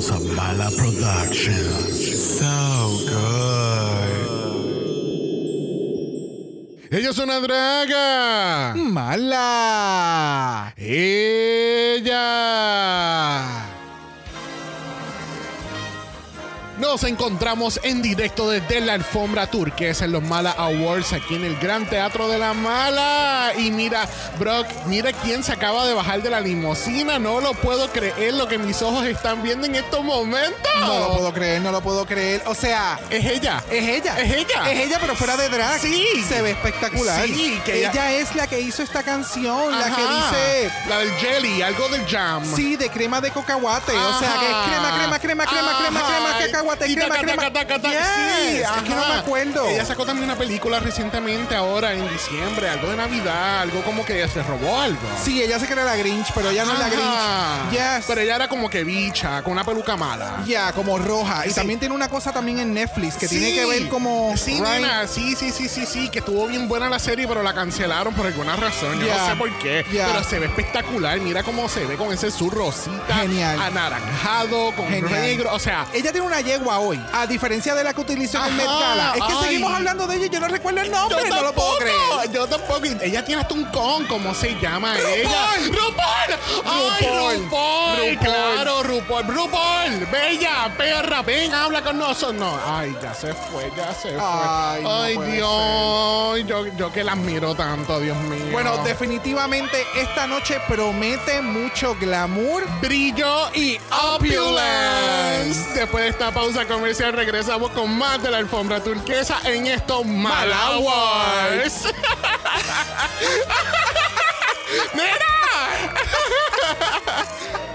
House of Mala Productions. So good. Ella es una draga. Mala. Ella. Nos encontramos en directo desde la alfombra turquesa en los Mala Awards aquí en el Gran Teatro de la Mala. Y mira, Brock, mira quién se acaba de bajar de la limusina. No lo puedo creer lo que mis ojos están viendo en estos momentos. No lo puedo creer, no lo puedo creer. O sea, Es ella. es ella. Es ella. Es ella, pero fuera de drag. Sí. Se ve espectacular. Sí, que ella, ella- es la que hizo esta canción, la que dice. La del jelly, algo del jam. Sí, de crema de cacahuate. O sea, que es crema, crema, crema, crema, crema, crema, cacahuate, Y crema, taca, crema. taca, taca, taca. Yes. Sí, es que no ajá. me acuerdo. Ella sacó también una película recientemente, ahora en diciembre, algo de Navidad, algo como que se robó algo. Sí, ella se cree la Grinch, pero ella no es la Ajá. Grinch. Yes. Pero ella era como que bicha, con una peluca mala. Ya, como roja. Y Sí. también tiene una cosa también en Netflix que tiene que ver como. Sí, right? nena, sí, sí, sí, sí, sí, que estuvo bien buena la serie, pero la cancelaron por alguna razón. Yo no sé por qué. Pero se ve espectacular. Mira cómo se ve con ese azul rosita. Genial. Anaranjado, con Genial. negro. O sea, Ella tiene una yegua hoy, a diferencia de la que utilizó en el Met Gala. Es que ay. seguimos hablando de ella y yo no recuerdo el nombre, Yo no lo puedo creer. Yo tampoco. Ella tiene hasta un con, ¿cómo se llama ella? ¡RuPaul! ¡Ay, RuPaul. Claro, RuPaul. RuPaul, bella, perra, ven, habla con nosotros. No, ay, ya se fue, ya se fue. Ay, no Dios. Yo, yo que la admiro tanto, Dios mío. Bueno, definitivamente esta noche promete mucho glamour. Brillo y opulence. Después de esta pausa comercial regresamos con más de la alfombra turquesa en estos Malawars. ¡Mira!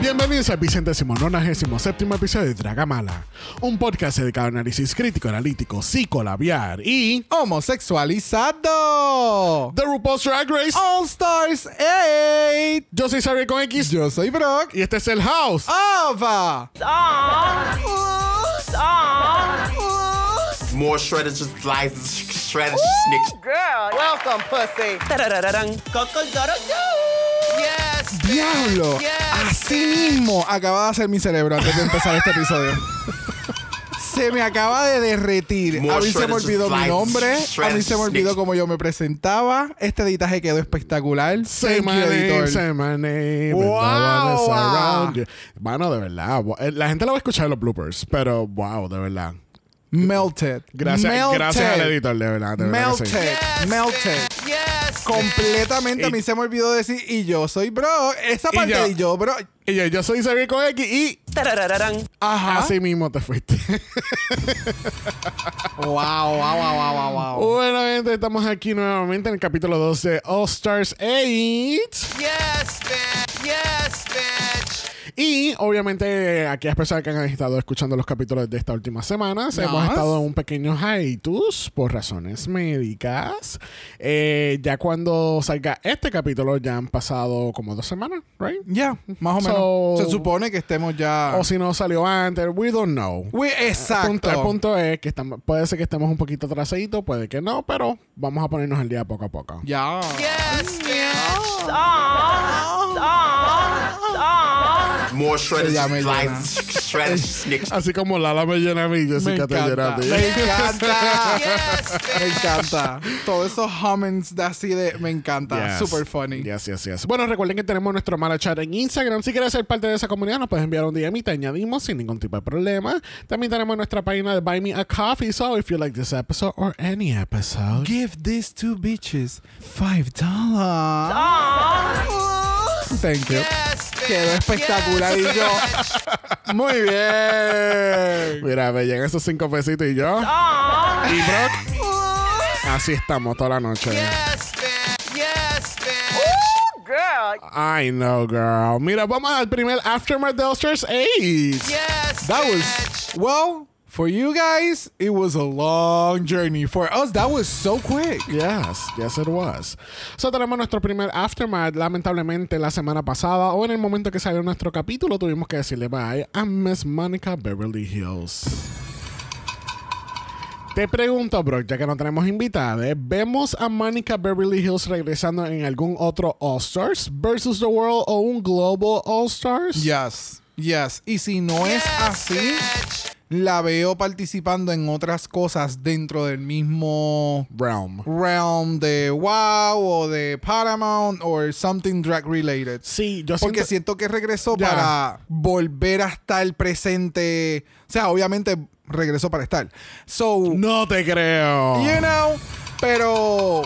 Bienvenidos al vicentésimo nonagésimo séptimo episodio de Dragamala, un podcast dedicado a análisis crítico, analítico, psicolabiar y Homosexualizado. The RuPaul's Drag Race. All Stars 8. Yo soy Xavier con X Yo soy Brock. y este es el House. Ava. More shredded, just slices, shredded snicks. Girl, welcome, pussy. Bitch. Diablo. Yes, Así mismo acaba de hacer mi cerebro antes de empezar este episodio. Se me acaba de derretir. More A mí se me olvidó mi nombre. A mí se me olvidó cómo yo me presentaba. Este editaje quedó espectacular. Say my name, editor. say my name. Wow. and no one is around you. Mano, de verdad. eh, La gente lo va a escuchar en los bloopers, pero wow, de verdad. Melted. Gracias, Melted. gracias al editor, de verdad. De verdad que sí. Melted. yes, Melted. bitch. Yes, Completamente a mí se me olvidó decir y yo soy bro. Esa Y parte yo. de yo, bro. Y yo, yo soy Xavier con X y Ajá. así mismo te fuiste. Wow, wow, wow, wow, wow, wow. bueno, gente, estamos aquí nuevamente en el capítulo 2 de All Stars 8. Yes, bitch. Yes, bitch. Y obviamente aquellas personas que han estado escuchando los capítulos de estas últimas semanas, hemos Yes. estado en un pequeño hiatus por razones médicas. Eh, ya cuando salga este capítulo ya han pasado como dos semanas, ¿right? Ya, más o menos. So- Se supone que estemos ya. O si no salió antes, we don't know. We- exacto. punto, el punto es que estamos, puede ser que estemos un poquito atrasaditos, puede que no, pero vamos a ponernos al día poco a poco. Ya. Yes, bitch. More shredded, slices, shredded snicks. Así como Lala me llena a mí, Me Jessica te llena a encanta. ti. Me encanta. Yes, Me encanta. Todos esos hummings de así de. Me encanta. Yes. Super funny. Yes, yes, yes. Bueno, recuerden que tenemos nuestro mala chat en Instagram. Si quieres ser parte de esa comunidad, nos puedes enviar un DM y te añadimos sin ningún tipo de problema. También tenemos nuestra página de Buy Me a Coffee. So, if you like this episode or any episode, Give these two bitches five dollars. Thank you. Yes. Quedó espectacular y yo. Muy bien. mira, me llegan esos cinco pesitos y yo. Y Brock, así estamos toda la noche. Yes, bitch. Yes, bitch. Girl. I know, girl. Mira, vamos al primer Aftermath de All Stars 8. Yes, That bitch. was. Well, For you guys, it was a long journey. For us, that was so quick. Yes, yes it was. So tenemos nuestro primer aftermath. Lamentablemente la semana pasada o en el momento que salió nuestro capítulo tuvimos que decirle bye a Miss Monica Beverly Hills. Te pregunto, Brock, ya que no tenemos invitados, ¿vemos a Monica Beverly Hills regresando en algún otro All Stars versus the World o un Global All Stars? Yes, yes. Y si no es así, la veo participando en otras cosas dentro del mismo Realm. realm de WoW o de Paramount o something drag related. Sí, yo Porque siento... siento que regresó para volver a estar presente. O sea, obviamente regresó para estar. So, No te creo. you know, pero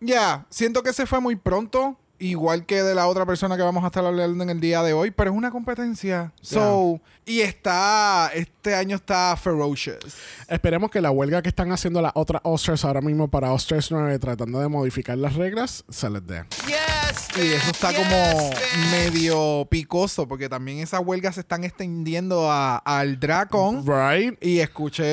ya, siento que se fue muy pronto. Igual que de la otra persona que vamos a estar hablando en el día de hoy, pero es una competencia. So, y está, este año está ferocious. Esperemos que la huelga que están haciendo las otras All-Stars ahora mismo para All-Stars 9 tratando de modificar las reglas se les dé. Yes, Y eso está como medio picoso, porque también esas huelgas se están extendiendo a- al Dracon. Right? Y escuché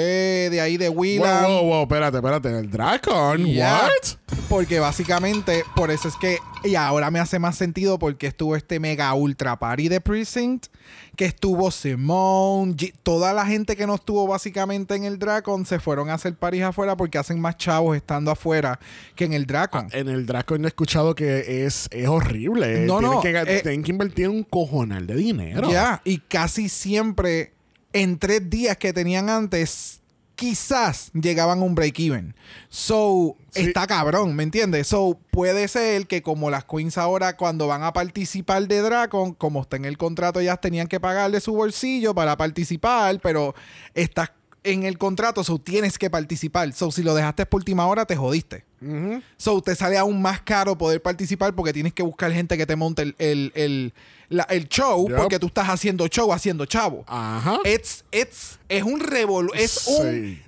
de ahí de Wow, Willa. wow, wow, espérate, espérate. El Dracon, Yeah. what? Porque básicamente, por eso es que, y ahora me hace más sentido porque estuvo este mega ultra party de Precinct, que estuvo Simone, G- toda la gente que no estuvo básicamente en el Dracon se fueron a hacer paris afuera porque hacen más chavos estando afuera que en el Dracon. En el Dracon he escuchado que es, es horrible. No, tienen no, Que, eh, tienen que invertir un cojonal de dinero. Ya, y casi siempre en tres días que tenían antes, quizás llegaban a un break-even. So, Sí. está cabrón, ¿me entiendes? So, puede ser que como las queens ahora cuando van a participar de Dracon, como está en el contrato, ellas tenían que pagar de su bolsillo para participar, pero estás en el contrato, so tienes que participar. So, si lo dejaste por última hora, te jodiste. Ujú. So, te sale aún más caro poder participar porque tienes que buscar gente que te monte el, el, el, la- el show Yep. porque tú estás haciendo show haciendo chavo. Ajá. It's, it's, es un revolu es Sí.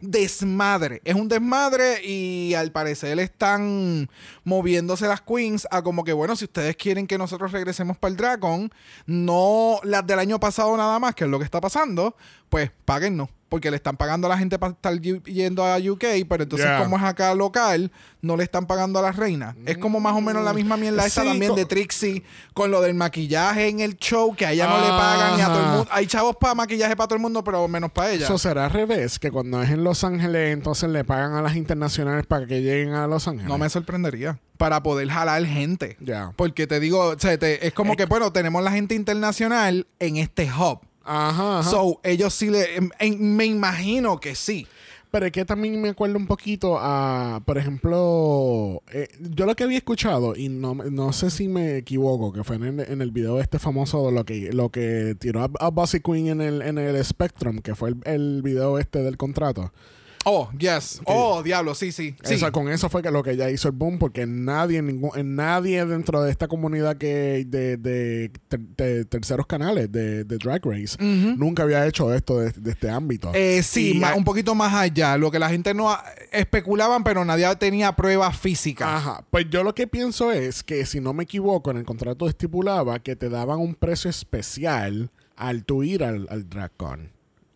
un desmadre. Es un desmadre y al parecer están moviéndose las queens a como que, bueno, si ustedes quieren que nosotros regresemos para el Dragon, no las del año pasado nada más, que es lo que está pasando, pues páguennos. Porque le están pagando a la gente para estar yendo a UK, pero entonces Yeah. como es acá local, no le están pagando a las reinas. Es como más o menos la misma mierda esa Sí, también de Trixie con lo del maquillaje en el show, que a ella no le pagan y a todo el mundo. Hay chavos para maquillaje para todo el mundo, pero menos para ella. Eso será al revés, que cuando es en Los Ángeles, entonces le pagan a las internacionales para que lleguen a Los Ángeles. No me sorprendería. Para poder jalar gente. Ya. Porque te digo, o sea, te- es como que, bueno, tenemos la gente internacional en este hub. Ajá, ajá. So, ellos sí le. em- em- me imagino que sí. Pero es que también me acuerdo un poquito a, por ejemplo, eh, yo lo que había escuchado, y no, no sé si me equivoco, que fue en el, en el video este famoso de lo que, lo que tiró a, a Bossy Queen en el, en el Spectrum, que fue el, el video este del contrato. Oh, yes. Oh, diablo, sí, sí. sí. Esa- con eso fue que lo que ella hizo el boom, porque nadie, ningún, nadie dentro de esta comunidad que de, de ter- de terceros canales de, de Drag Race nunca había hecho esto de, de este ámbito. Eh, sí, Y un poquito más allá. Lo que la gente no ha- especulaban, pero nadie tenía pruebas físicas. Ajá. Pues yo lo que pienso es que, si no me equivoco, en el contrato estipulaba que te daban un precio especial al tú ir al, al DragCon.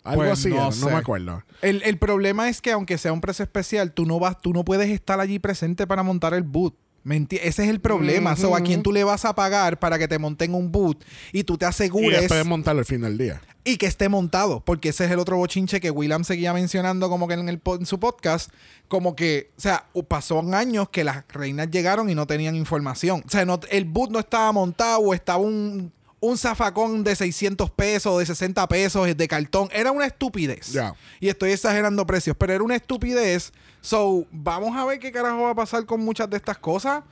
Algo Pues así, no era, no, sé. me acuerdo. El, el problema es que aunque sea un precio especial, tú no vas, tú no puedes estar allí presente para montar el boot. ¿Me enti- Ese es el problema. So, ¿A quién tú le vas a pagar para que te monten un boot y tú te Y asegures después de montarlo al fin del día. y que esté montado? Porque ese es el otro bochinche que William seguía mencionando como que en, el, en su podcast. Como que, o sea, pasó años que las reinas llegaron y no tenían información. O sea, no- el boot no estaba montado o estaba un, un zafacón de 600 pesos, de 60 pesos, de cartón. Era una estupidez. Y estoy exagerando precios, pero era una estupidez. So, vamos a ver qué carajo va a pasar con muchas de estas cosas.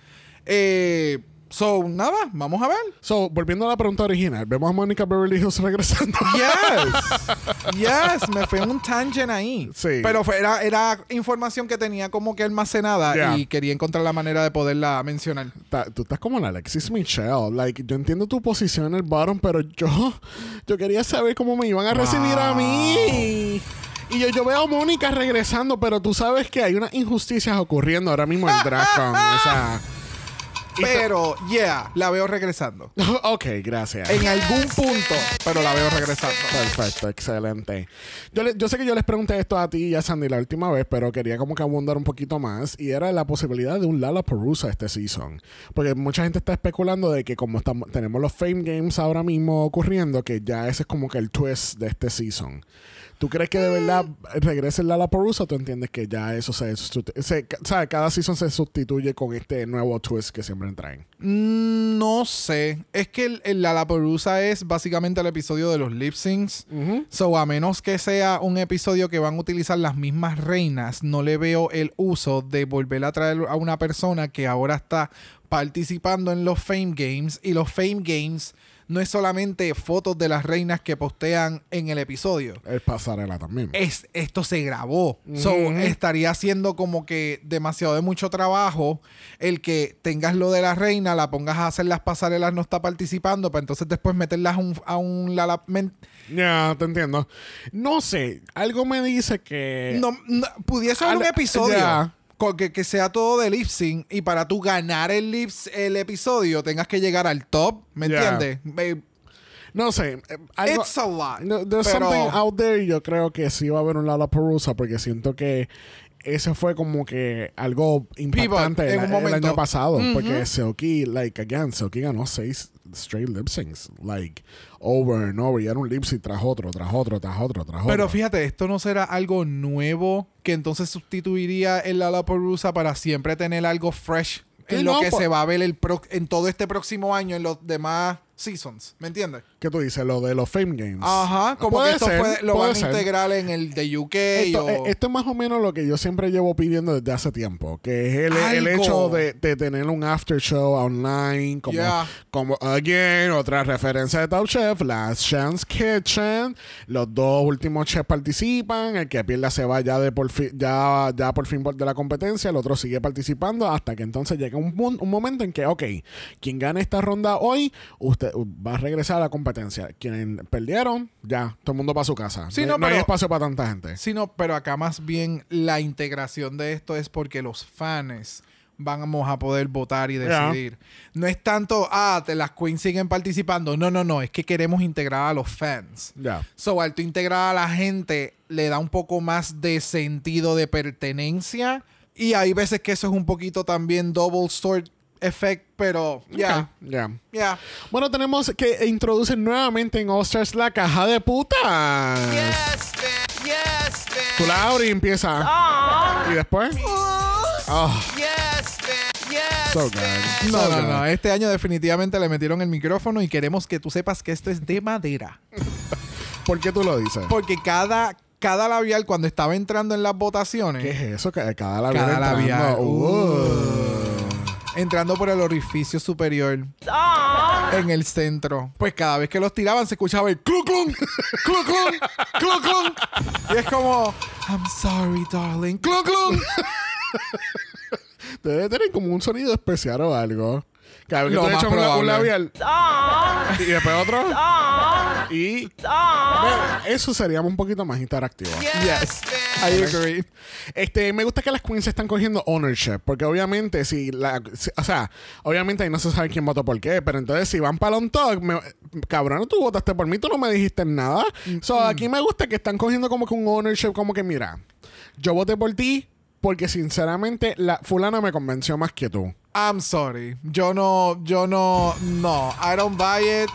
Eh, so, nada, vamos a ver. So, volviendo a la pregunta original, vemos a Mónica Beverly Hills regresando. Yes. Yes, me fue un tangent ahí. Sí. Pero fue, era, era información que tenía como que almacenada Yeah. y quería encontrar la manera de poderla mencionar. Ta- Tú estás como la Alexis Michelle. Like, yo entiendo tu posición en el bottom, pero yo, yo quería saber cómo me iban a recibir a mí. Y yo, yo veo a Mónica regresando, pero tú sabes que hay unas injusticias ocurriendo ahora mismo en DragCon. o sea, Pero, yeah, la veo regresando. ok, gracias. En algún punto, pero la veo regresando. Perfecto, excelente. Yo, le- yo sé que yo les pregunté esto a ti y a Sandy la última vez, pero quería como que abundar un poquito más. Y era la posibilidad de un Lollapalooza este season. Porque mucha gente está especulando de que como estamos, tenemos los Fame Games ahora mismo ocurriendo, que ya ese es como que el twist de este season. ¿Tú crees que de verdad regrese el Lollapalooza o tú entiendes que ya eso se, se ¿sabes? Cada season se sustituye con este nuevo twist que siempre traen? Mm, No sé. Es que el, el Lollapalooza es básicamente el episodio de los lip syncs. So, a menos que sea un episodio que van a utilizar las mismas reinas, no le veo el uso de volver a traer a una persona que ahora está participando en los Fame Games. Y los Fame Games no es solamente fotos de las reinas que postean en el episodio. Es pasarela también. Es, esto se grabó. So, estaría siendo como que demasiado de mucho trabajo el que tengas lo de la reina, la pongas a hacer las pasarelas, no está participando, para entonces después meterlas a un, a un men- Ya, te entiendo. No sé, algo me dice que... No, no, pudiese haber un episodio. Que, que sea todo de lip sync y para tú ganar el, lip, el episodio tengas que llegar al top, ¿me entiendes? No sé. eh, algo- It's a lot. No, there's pero- something out there y yo creo que sí va a haber un Lollapalooza porque siento que ese fue como que algo impactante en el, un el año pasado porque Seoki like again Seoki ganó seis straight lip syncs like over and over. Y era un lip sync tras otro tras otro tras otro tras Pero otro. fíjate, esto no será algo nuevo que entonces sustituiría el Lollapalooza para siempre tener algo fresh en Sí, lo no, que se va a ver el pro- en todo este próximo año en los demás seasons, ¿me entiendes? ¿qué tú dices? lo de los Fame Games Ajá, como Puede que esto ser, fue- lo van a integrar en el de UK Esto, o- eh, esto es más o menos lo que yo siempre llevo pidiendo desde hace tiempo, que es el, el hecho de, de tener un after show online, como, Yeah. como again, otra referencia de Top Chef, Last Chance Kitchen, los dos últimos chefs participan, el que pierda se va ya de por fin, ya, ya por fin de la competencia, el otro sigue participando hasta que entonces llega un, un momento en que, ok, quien gane esta ronda hoy, usted va a regresar a la competencia. Quienes perdieron, ya, todo el mundo para su casa. Sí, no, no, no hay pero- espacio para tanta gente. Sí, no, pero acá más bien la integración de esto es porque los fans vamos a poder votar y decidir. No es tanto, ah, te- las queens siguen participando. No, no, no, es que queremos integrar a los fans. Ya. So, al tú integrar a la gente, le da un poco más de sentido de pertenencia. Y hay veces que eso es un poquito también double sword effect, pero ya, Ok, Ya. ya. Bueno, tenemos que introducir nuevamente en All Stars la caja de puta. Yes, bitch. Yes, Tú bitch. la abres y empieza. Y después. Oh, Yes, bitch. Yes, so good. No, So no, good. no. Este año definitivamente le metieron el micrófono y queremos que tú sepas que esto es de madera. ¿Por qué tú lo dices? Porque cada, cada labial, cuando estaba entrando en las votaciones, ¿Qué es eso? Que cada labial cada entrando. labial, Uh. Entrando por el orificio superior en el centro, pues cada vez que los tiraban se escuchaba el clun, clun clun. Y es como, I'm sorry, darling, clun clun. Debe tener como un sonido especial o algo. Cada vez que Lo tú le más echas un, probable. labial. Y después otro. Y. Bueno, eso sería un poquito más interactivo. Yes, I agree. Este, me gusta que las queens están cogiendo ownership, porque obviamente si la, si- o sea, obviamente ahí no se sabe quién votó por qué, pero entonces si van para un talk, me- cabrón, tú votaste por mí, tú no me dijiste nada. So, aquí me gusta que están cogiendo como que un ownership, como que mira, yo voté por ti porque sinceramente la fulana me convenció más que tú. I'm sorry. Yo no, yo no, no. I don't buy it.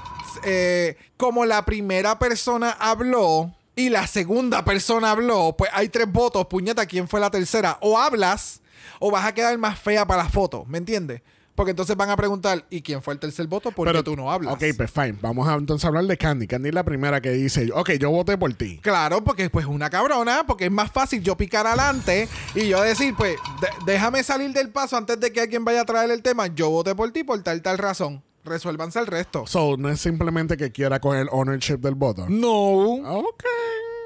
Eh, como la primera persona habló y la segunda persona habló, pues hay tres votos. Puñeta, ¿quién fue la tercera? O hablas o vas a quedar más fea para la foto. ¿Me entiendes? Porque entonces van a preguntar, ¿y quién fue el tercer voto? Porque tú no hablas. Ok, pues fine. Vamos a entonces hablar de Candy. Candy es la primera que dice, ok, yo voté por ti. Claro, porque pues una cabrona, porque es más fácil yo picar adelante y yo decir, pues, de- déjame salir del paso antes de que alguien vaya a traer el tema. Yo voté por ti por tal tal razón. Resuélvanse el resto. So, no es simplemente que quiera coger ownership del voto. No. Ok.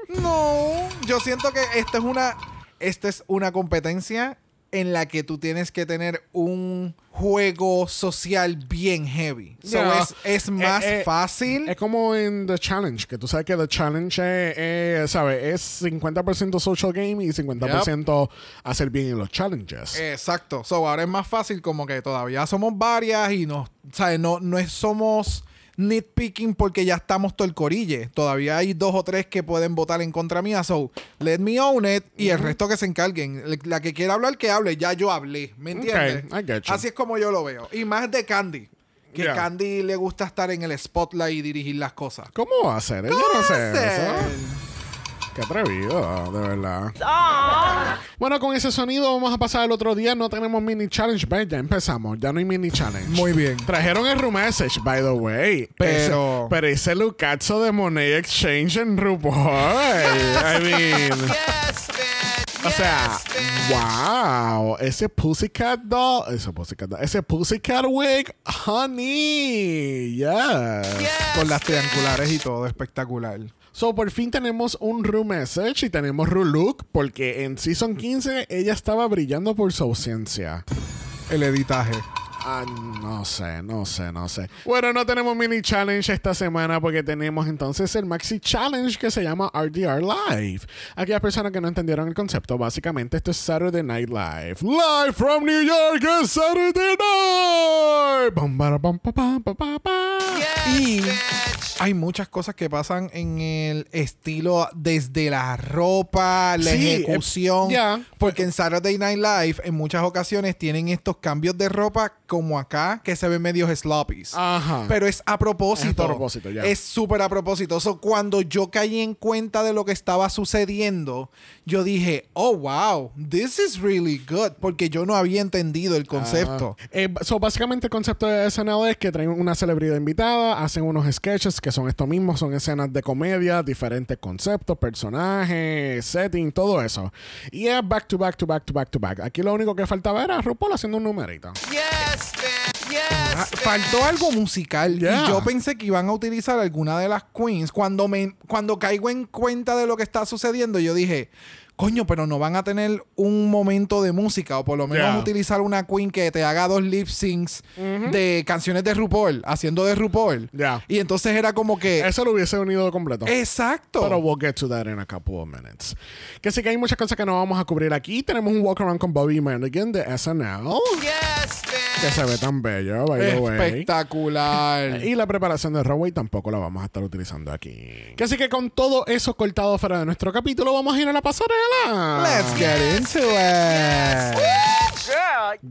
No, yo siento que esta es una esta es una competencia en la que tú tienes que tener un juego social bien heavy. So, es, es más Eh, eh, fácil. Es como en The Challenge, que tú sabes que The Challenge es, es, ¿sabes? Es 50% social game y 50% hacer bien en los challenges. Exacto. So, ahora es más fácil como que todavía somos varias y no, ¿sabes? No, no es, somos nitpicking porque ya estamos todo el corille. Todavía hay dos o tres que pueden votar en contra mía. So, let me own it y el resto que se encarguen. La que quiera hablar, que hable. Ya yo hablé. ¿Me entiendes? I get you. Así es como yo lo veo. Y más de Candy. Que Yeah. Candy le gusta estar en el spotlight y dirigir las cosas. ¿Cómo va a ser? Ella no hace eso. Qué atrevido, de verdad. Bueno, con ese sonido vamos a pasar al otro día. No tenemos mini challenge, ¿ves? Ya empezamos. Ya no hay mini challenge. Muy bien. Trajeron el room message, by the way. Pero- Ese, pero ese lucazo de Money Exchange en RuPaul. I mean. Yes. O sea, wow, ese Pussycat doll, ese Pussycat doll, ese Pussycat wig, honey, yes. Con las triangulares y todo. Espectacular. So, por fin tenemos un Ru message y tenemos Ru look, porque en Season 15 ella estaba brillando por su ausencia. El editaje. Ah, no sé, no sé, no sé. Bueno, no tenemos mini challenge esta semana porque tenemos entonces el maxi challenge que se llama RDR Live. Aquellas personas que no entendieron el concepto, básicamente esto es Saturday Night Live. Live from New York es Saturday Night. Y hay muchas cosas que pasan en el estilo desde la ropa, la Sí, ejecución. eh. Porque en Saturday Night Live en muchas ocasiones tienen estos cambios de ropa como acá que se ven medios sloppies. Ajá. Pero es a propósito. Es a propósito, ya. Es súper a propósito. So, cuando yo caí en cuenta de lo que estaba sucediendo, yo dije, oh, wow, this is really good. Porque yo no había entendido el concepto. Ah. Eh, so, básicamente el concepto de SNL es que traen una celebridad invitada, hacen unos sketches que son estos mismos, son escenas de comedia, diferentes conceptos, personajes, setting, todo eso. Y es back to back to back to back to back. Aquí lo único que faltaba era RuPaul haciendo un numerito. Yes. Yes, Ah. Faltó algo musical Yeah. y yo pensé que iban a utilizar alguna de las queens. Cuando me cuando caigo en cuenta de lo que está sucediendo, yo dije, coño, pero no van a tener un momento de música o por lo menos Yeah. utilizar una queen que te haga dos lip syncs de canciones de RuPaul, haciendo de RuPaul. Yeah. Y entonces era como que Eso lo hubiese unido completo. exacto. Pero we'll get to that in a couple of minutes. Que sí que hay muchas cosas que no vamos a cubrir aquí. Tenemos un walk around con Bobby Mannigan de SNL. Yes, bitch. Que se ve tan bello, by the way. Espectacular. Y la preparación de Runway tampoco la vamos a estar utilizando aquí. Que así que con todo eso cortado fuera de nuestro capítulo, vamos a ir a la pasarela. Let's get into it.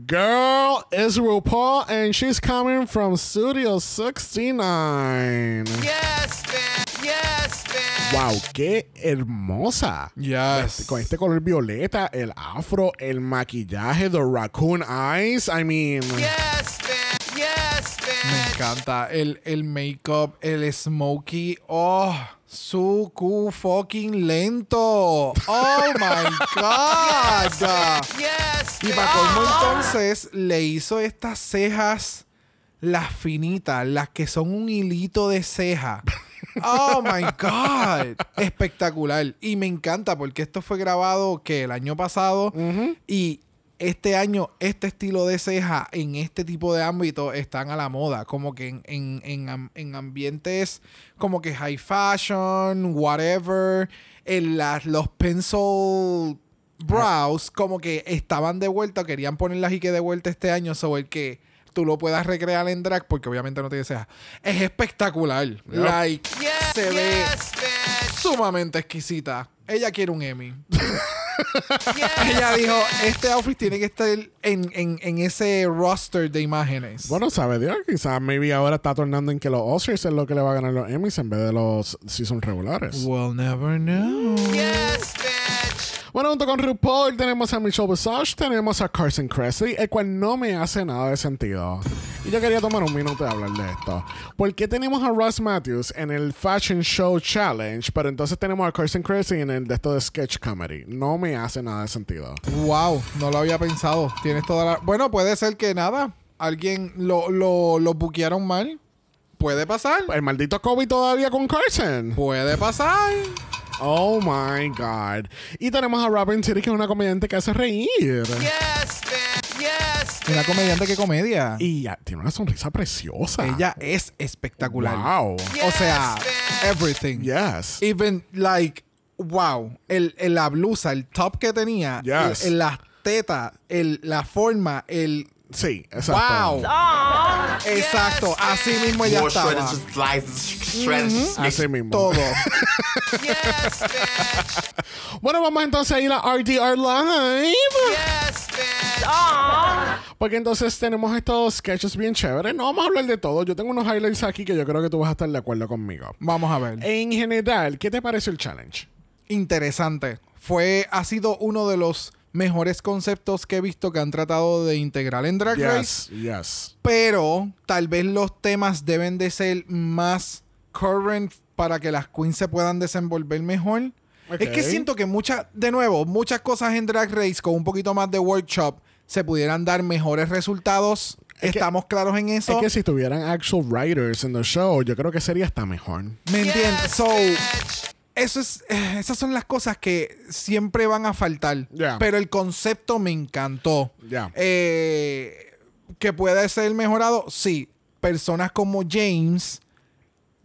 Girl is RuPaul and she's coming from Studio 69. Yes, bitch. Yes, bitch. Wow, qué hermosa. Yes. Con este color violeta, el afro, el maquillaje, the raccoon eyes. I mean, Yes, bitch. Yes, Me bitch. encanta el, el make-up, el smokey. Oh, su fucking lento. Oh my god. Yes, Y para colmo entonces le hizo estas cejas, las finitas, las que son un hilito de ceja. Oh my God. Espectacular. Y me encanta porque esto fue grabado que el año pasado y este año este estilo de ceja en este tipo de ámbito están a la moda. Como que en, en- en en ambientes como que high fashion, whatever. En las, los pencil brows como que estaban de vuelta, querían ponerlas y que de vuelta este año sobre el que tú lo puedas recrear en drag porque obviamente no tiene ceja. Es espectacular. Like, Yes, se ve bitch. sumamente exquisita. Ella quiere un Emmy. Ella dijo, este outfit tiene que estar en, en- en ese roster de imágenes. bueno, sabe Dios, quizás maybe ahora está tornando en que los Oscars es lo que le va a ganar los Emmys en vez de los season regulares. We'll never know. Yes, bitch. Bueno, junto con RuPaul tenemos a Michelle Visage, tenemos a Carson Kressley, el cual no me hace nada de sentido. Y yo quería tomar un minuto de hablar de esto. ¿Por qué tenemos a Ross Matthews en el Fashion Show Challenge, pero entonces tenemos a Carson Kressley en el de esto de Sketch Comedy? No me hace nada de sentido. Wow, no lo había pensado. Tienes toda la... Bueno, puede ser que nada. Alguien lo, lo, lo buquearon mal. Puede pasar. El maldito Kobe todavía con Carson. Puede pasar. Oh my God. Y tenemos a Robin Thicke, que es una comediante que hace reír. Yes, bitch. Yes, Una comediante que comedia. Y ya, tiene una sonrisa preciosa. Ella es espectacular. Wow. O sea, Yes, bitch. everything. Yes. Even like, wow. El, el- la blusa, el top que tenía, Yes. el- las tetas, el, la forma, el. Sí, exacto. Wow. Exacto. Así mismo ella More shredded, estaba. just slices, shreds, Así mismo. Todo. Yes, bitch. Bueno, vamos entonces a ir a RDR Live. Yes, bitch. Porque entonces tenemos estos sketches bien chéveres. No vamos a hablar de todo. Yo tengo unos highlights aquí que yo creo que tú vas a estar de acuerdo conmigo. Vamos a ver. En general, ¿qué te pareció el challenge? Interesante. Fue, ha sido uno de los mejores conceptos que he visto que han tratado de integrar en Drag Race. Yes, yes. Pero tal vez los temas deben de ser más current para que las queens se puedan desenvolver mejor. Es que siento que muchas, de nuevo, muchas cosas en Drag Race con un poquito más de workshop se pudieran dar mejores resultados. Es que- Estamos claros en eso. Es que si tuvieran actual writers en the show, yo creo que sería hasta mejor. ¿Me entiendes? Yes, So, bitch. Eso es, eh, esas son las cosas que siempre van a faltar. Pero el concepto me encantó. Eh, que puede ser mejorado, sí. Personas como James,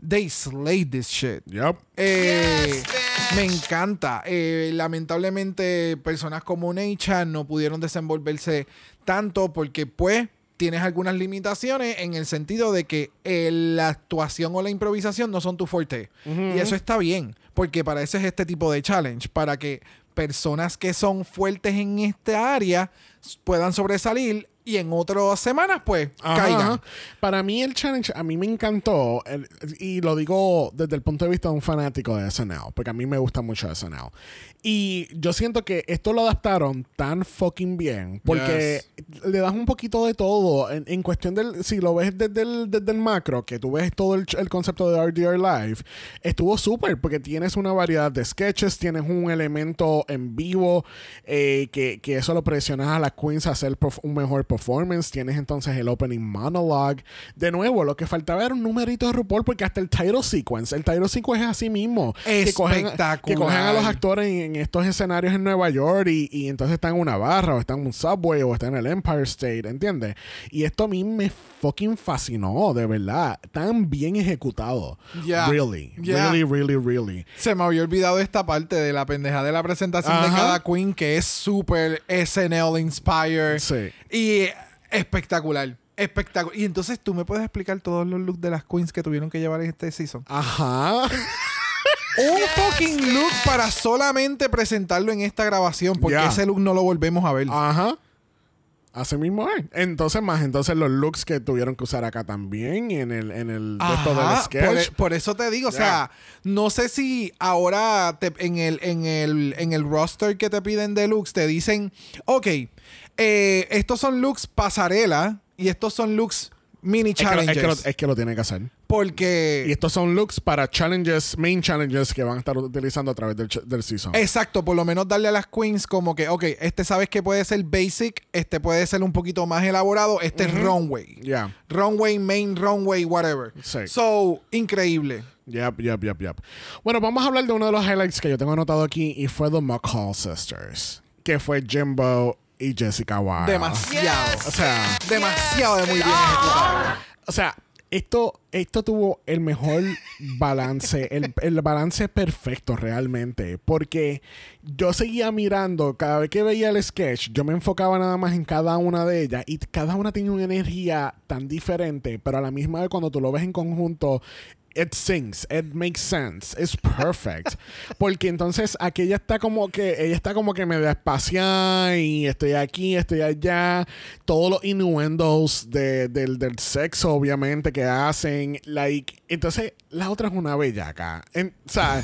they slayed this shit. Yep. Eh, Yes, me encanta. Eh, lamentablemente, personas como Neichan no pudieron desenvolverse tanto porque, pues, tienes algunas limitaciones en el sentido de que eh, la actuación o la improvisación no son tu fuerte. Y eso está bien, porque para eso es este tipo de challenge, para que personas que son fuertes en esta área puedan sobresalir y en otras semanas, pues, Ajá, caigan. ajá. Para mí el challenge, a mí me encantó, el- y lo digo desde el punto de vista de un fanático de SNL, porque a mí me gusta mucho SNL. Y yo siento que esto lo adaptaron tan fucking bien, porque le das un poquito de todo, en, en cuestión del, si lo ves desde el, desde el macro, que tú ves todo el, el concepto de RDR Live, estuvo súper, porque tienes una variedad de sketches, tienes un elemento en vivo, eh, que, que eso lo presionas a las queens a hacer un mejor performance. Tienes entonces el opening monologue. De nuevo, lo que faltaba era un numerito de RuPaul, porque hasta el title sequence, el title sequence es así mismo. Que cogen, que Espectacular. cogen a los actores en, en estos escenarios en Nueva York y, y entonces están en una barra o están en un subway o están en el Empire State, ¿entiendes? Y esto a mí me fucking fascinó, de verdad. Tan bien ejecutado. Yeah. Really, Yeah. really, really, really. Se me había olvidado esta parte de la pendeja de la presentación de cada queen que es súper SNL inspired Sí. y espectacular. Espectacular. Y entonces tú me puedes explicar todos los looks de las queens que tuvieron que llevar en este season. Ajá. Un fucking look para solamente presentarlo en esta grabación porque ese look no lo volvemos a ver. Ajá. Así mismo es. Entonces, más entonces los looks que tuvieron que usar acá también en el, en el esto del sketch. por, e- por eso te digo, o sea, no sé si ahora te- en, el, en, el, en el roster que te piden de looks te dicen, ok, eh, estos son looks pasarela y estos son looks mini es, que lo, challenges. es, que lo, es que lo tienen que hacer. porque... Y estos son looks para challenges, main challenges que van a estar utilizando a través del, season. Exacto, por lo menos darle a las queens como que, ok, este sabes que puede ser basic, este puede ser un poquito más elaborado, este es runway. Ya. Runway, main runway, whatever. Sí. So, increíble. Yep, yep, yep, yep. Bueno, vamos a hablar de uno de los highlights que yo tengo anotado aquí y fue The McCall Sisters, que fue Jimbo y Jessica Wilde. Demasiado. O sea, Demasiado de muy bien ejecutado. O sea, esto, esto tuvo el mejor balance, el, el balance perfecto realmente, porque yo seguía mirando, cada vez que veía el sketch, yo me enfocaba nada más en cada una de ellas y cada una tiene una energía tan diferente, pero a la misma vez cuando tú lo ves en conjunto, it sings, it makes sense, it's perfect. Porque entonces aquella está como que, ella está como que medio espaciada y estoy aquí, estoy allá, todos los innuendos de- del, del sexo, obviamente, que hacen, like, entonces la otra es una bellaca. En, o sea,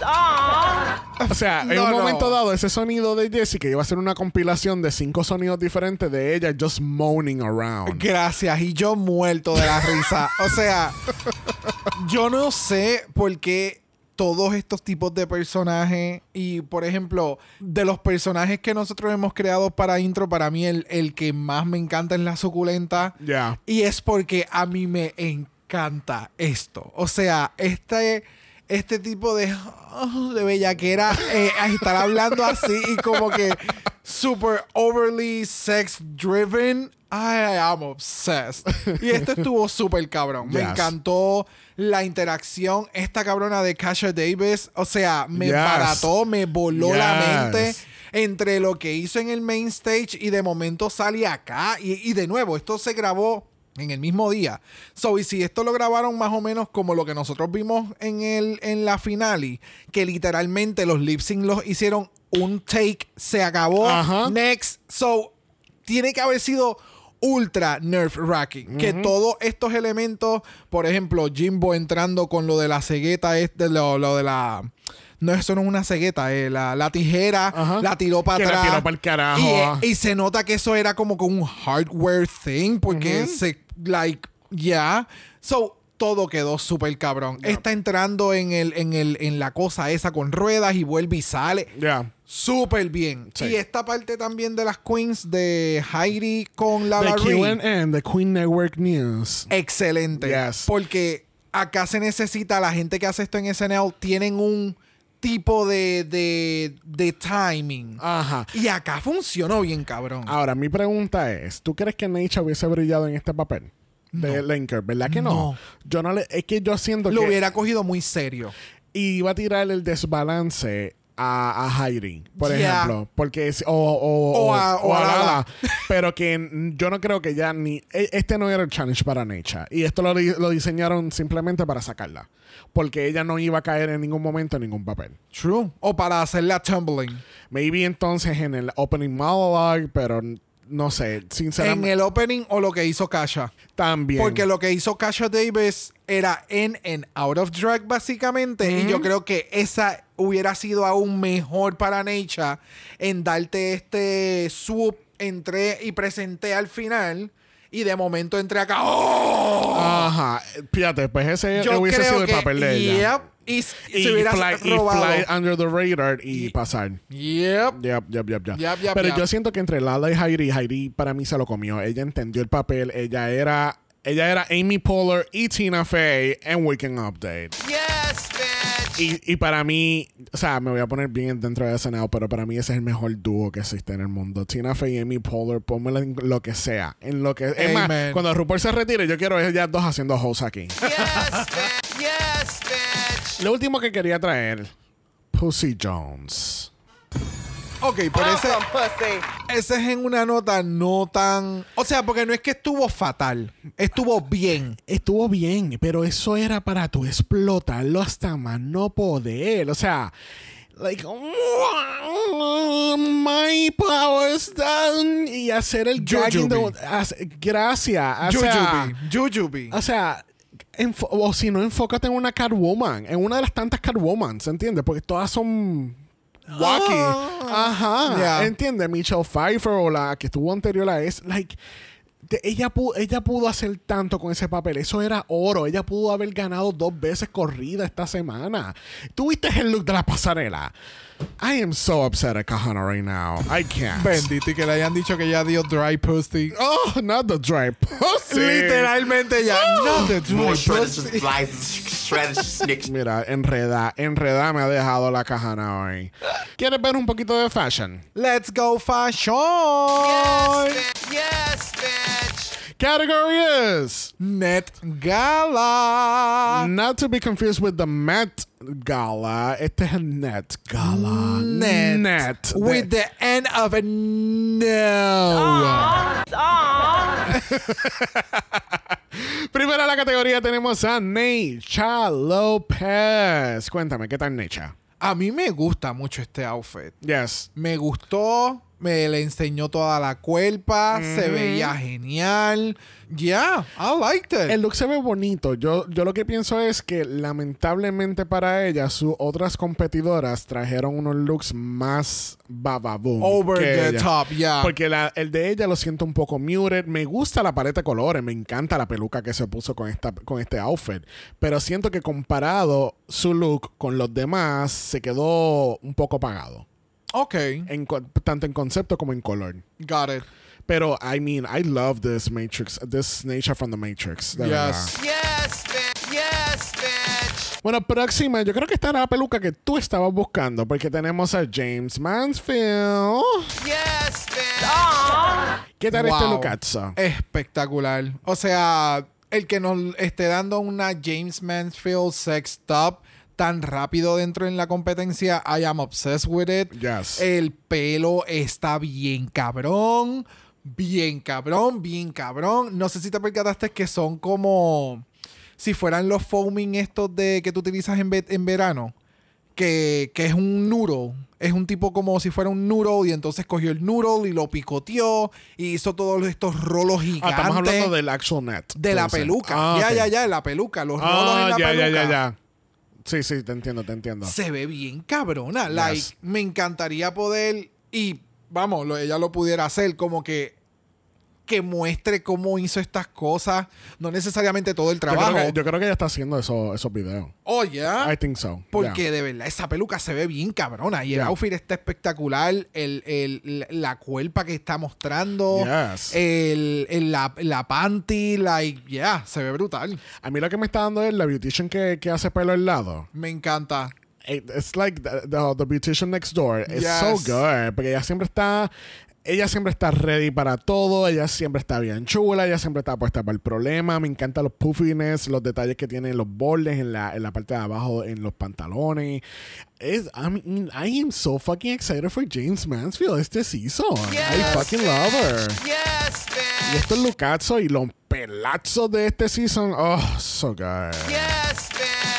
o sea, en No, un no. momento dado, ese sonido de Jessica iba a ser una compilación de cinco sonidos diferentes de ella just moaning around. Gracias. Y yo muerto de la risa. O sea, yo no sé por qué todos estos tipos de personajes y, por ejemplo, de los personajes que nosotros hemos creado para intro, para mí el, el que más me encanta es la suculenta. Ya. Y es porque a mí me encanta esto. O sea, este, este tipo de, oh, de bellaquera eh, a estar hablando así y como que super overly sex driven. I am obsessed. Y esto estuvo súper cabrón. Me encantó la interacción. Esta cabrona de Kasha Davis, o sea, me Yes. barató, me voló la mente entre lo que hizo en el main stage y de momento sale acá. Y, y de nuevo, esto se grabó en el mismo día. So, y si esto lo grabaron más o menos como lo que nosotros vimos en, el, en la finale, que literalmente los lip sync los hicieron un take, se acabó, Ajá. next. So, tiene que haber sido ultra nerve wracking. Que todos estos elementos, por ejemplo, Jimbo entrando con lo de la cegueta, este, lo, lo de la. No, eso no es una cegueta, eh, la, la tijera Ajá. la tiró para Que la atrás. tiró pa'l carajo. Y, eh, y se nota que eso era como con un hardware thing, porque se, like, ya. So, todo quedó súper cabrón. Está entrando en, el, en, el, en la cosa esa con ruedas y vuelve y sale. Ya. Súper bien. Sí. Y esta parte también de las queens de Heidi con la. QN, The Queen Network News. Excelente. Yes. Porque acá se necesita, la gente que hace esto en SNL tienen un tipo de, de, de timing. Ajá. Y acá funcionó bien, cabrón. Ahora, mi pregunta es: ¿tú crees que Nature hubiese brillado en este papel? De Linker, ¿verdad que no? No. Yo no le. Es que yo siento Lo que. hubiera cogido muy serio. iba a tirar el desbalance a, a Heidi, por Yeah. ejemplo. Porque es, o, o, O a- o a Lala. Lala. Pero que yo no creo que ya ni. e- Este no era el challenge para Nature. Y esto lo, lo diseñaron simplemente para sacarla. Porque ella no iba a caer en ningún momento en ningún papel. True. O para hacerla tumbling. Maybe entonces en el opening monologue, pero no sé. En Sinceramente. el opening o lo que hizo Kasha. También. Porque lo que hizo Kasha Davis era en and out of drag, básicamente. Y yo creo que esa hubiera sido aún mejor para Nature en darte este swoop. Entré y presenté al final. Y de momento entré acá. ¡Oh! Ajá. Fíjate, pues ese Yo hubiese sido el papel de ella. Y, Y, hubiera fly, y robado. fly under the radar y, Y- pasar. Yep. Yep, yep, yep, yep. Yep, yep, Pero yo siento que entre Lala y Heidi, Heidi para mí se lo comió. Ella entendió el papel. Ella era, ella era Amy Poehler y Tina Fey en Weekend Update. Yes, bitch. Y, y para mí, o sea, me voy a poner bien dentro de SNL, pero para mí ese es el mejor dúo que existe en el mundo. Tina Fey y Amy Poehler, pónmela en lo que sea. En lo que, es más, cuando RuPaul se retire, yo quiero ver ellas dos haciendo hosts aquí. Yes, bitch. Yes, bitch. Lo último que quería traer, Pussy Jones. Ok, pero ese, ese es en una nota no tan. O sea, porque no es que estuvo fatal, estuvo bien. estuvo bien, pero eso era para tu explotarlo hasta más no poder. O sea, like, my powers down y hacer el dragging Gracias. O sea. Jujubee. o sea, o si no, enfócate en una Catwoman, en una de las tantas Catwoman, ¿se entiende? Porque todas son wacky. Ajá. Ah. Yeah. ¿Entiendes? Michelle Pfeiffer o la que estuvo anterior a es, like, de- ella, pudo, ella pudo hacer tanto con ese papel. Eso era oro. Ella pudo haber ganado dos veces corrida esta semana. ¿Tuviste el look de la pasarela? I am so upset at Kahana right now. I can't. Bendito y que le hayan dicho que ya dio dry pussy. Oh, not the dry pussy. Literalmente ya. No the dry pussy. Mira, enreda, enreda me ha dejado la cajana hoy. ¿Quieres ver un poquito de fashion? Let's go fashion. Yes, bitch. Yes, bitch. Category is Net Gala. not to be confused with the Met Gala. Este es el Net Gala. Net. Net. With the end of a no. Primero la categoría tenemos a Necha López. Cuéntame, ¿qué tal Necha? A mí me gusta mucho este outfit. Yes. Me gustó, me le enseñó toda la cuerpa, se veía genial. Yeah, I liked it. El look se ve bonito. Yo, yo lo que pienso es que lamentablemente para ella, sus otras competidoras trajeron unos looks más bababoom. Over que the ella. top, yeah. Porque la- el de ella lo siento un poco muted. Me gusta la paleta de colores. Me encanta la peluca que se puso con, esta, con este outfit. Pero siento que comparado su look con los demás, se quedó un poco apagado. Ok, En tanto en concepto como en color. got it. Pero, I mean, I love this Matrix, this nature from the Matrix. de verdad. Yes. Yes, bitch. Yes, bitch. Bueno, próxima, yo creo que esta era la peluca que tú estabas buscando, porque tenemos a James Mansfield. Yes, bitch. ¿Qué tal este Wow. lookatzo? Espectacular. O sea, el que nos esté dando una James Mansfield sex top tan rápido dentro en la competencia, I am obsessed with it. Yes. El pelo está bien cabrón. Bien cabrón, bien cabrón. No sé si te percataste que son como si fueran los foaming estos de que tú utilizas en, ve- en verano. Que, que es un noodle. Es un tipo como si fuera un noodle y entonces cogió el noodle y lo picoteó y hizo todos estos rolos Ah, gigantes. estamos hablando del actual net. de la peluca. Ah, ya, ya, ya, la peluca. Los rolos Ah, en la ya, peluca. ya, ya, ya. Sí, sí, te entiendo, te entiendo. Se ve bien cabrona. Like, me encantaría poder. Y vamos, lo- ella lo pudiera hacer como que. Que muestre cómo hizo estas cosas. No necesariamente todo el Yo creo, trabajo. que, yo creo que ella está haciendo eso, esos videos. Oh, ya. I think so. Porque yeah. de verdad, esa peluca se ve bien cabrona. Y el Yeah. outfit está espectacular. El, el- la cuerpa que está mostrando. Yes. El, el- la, la panty. Like, yeah, se ve brutal. A mí lo que me está dando es la beautician que, que hace pelo al lado. Me encanta. It- It's like the, the, the beautician next door. It's Yes. so good. Porque ella siempre está. Ella siempre está ready para todo. Ella siempre está bien chula. Ella siempre está puesta para el problema. Me encantan los puffiness, los detalles que tiene en los bordes, en la, en la parte de abajo, en los pantalones. Es, I, mean, I am so fucking excited for James Mansfield este season. I fucking love her. Yes, Y bitch. estos lucazos y los pelazos de este season. Oh, so good. Yes, bitch.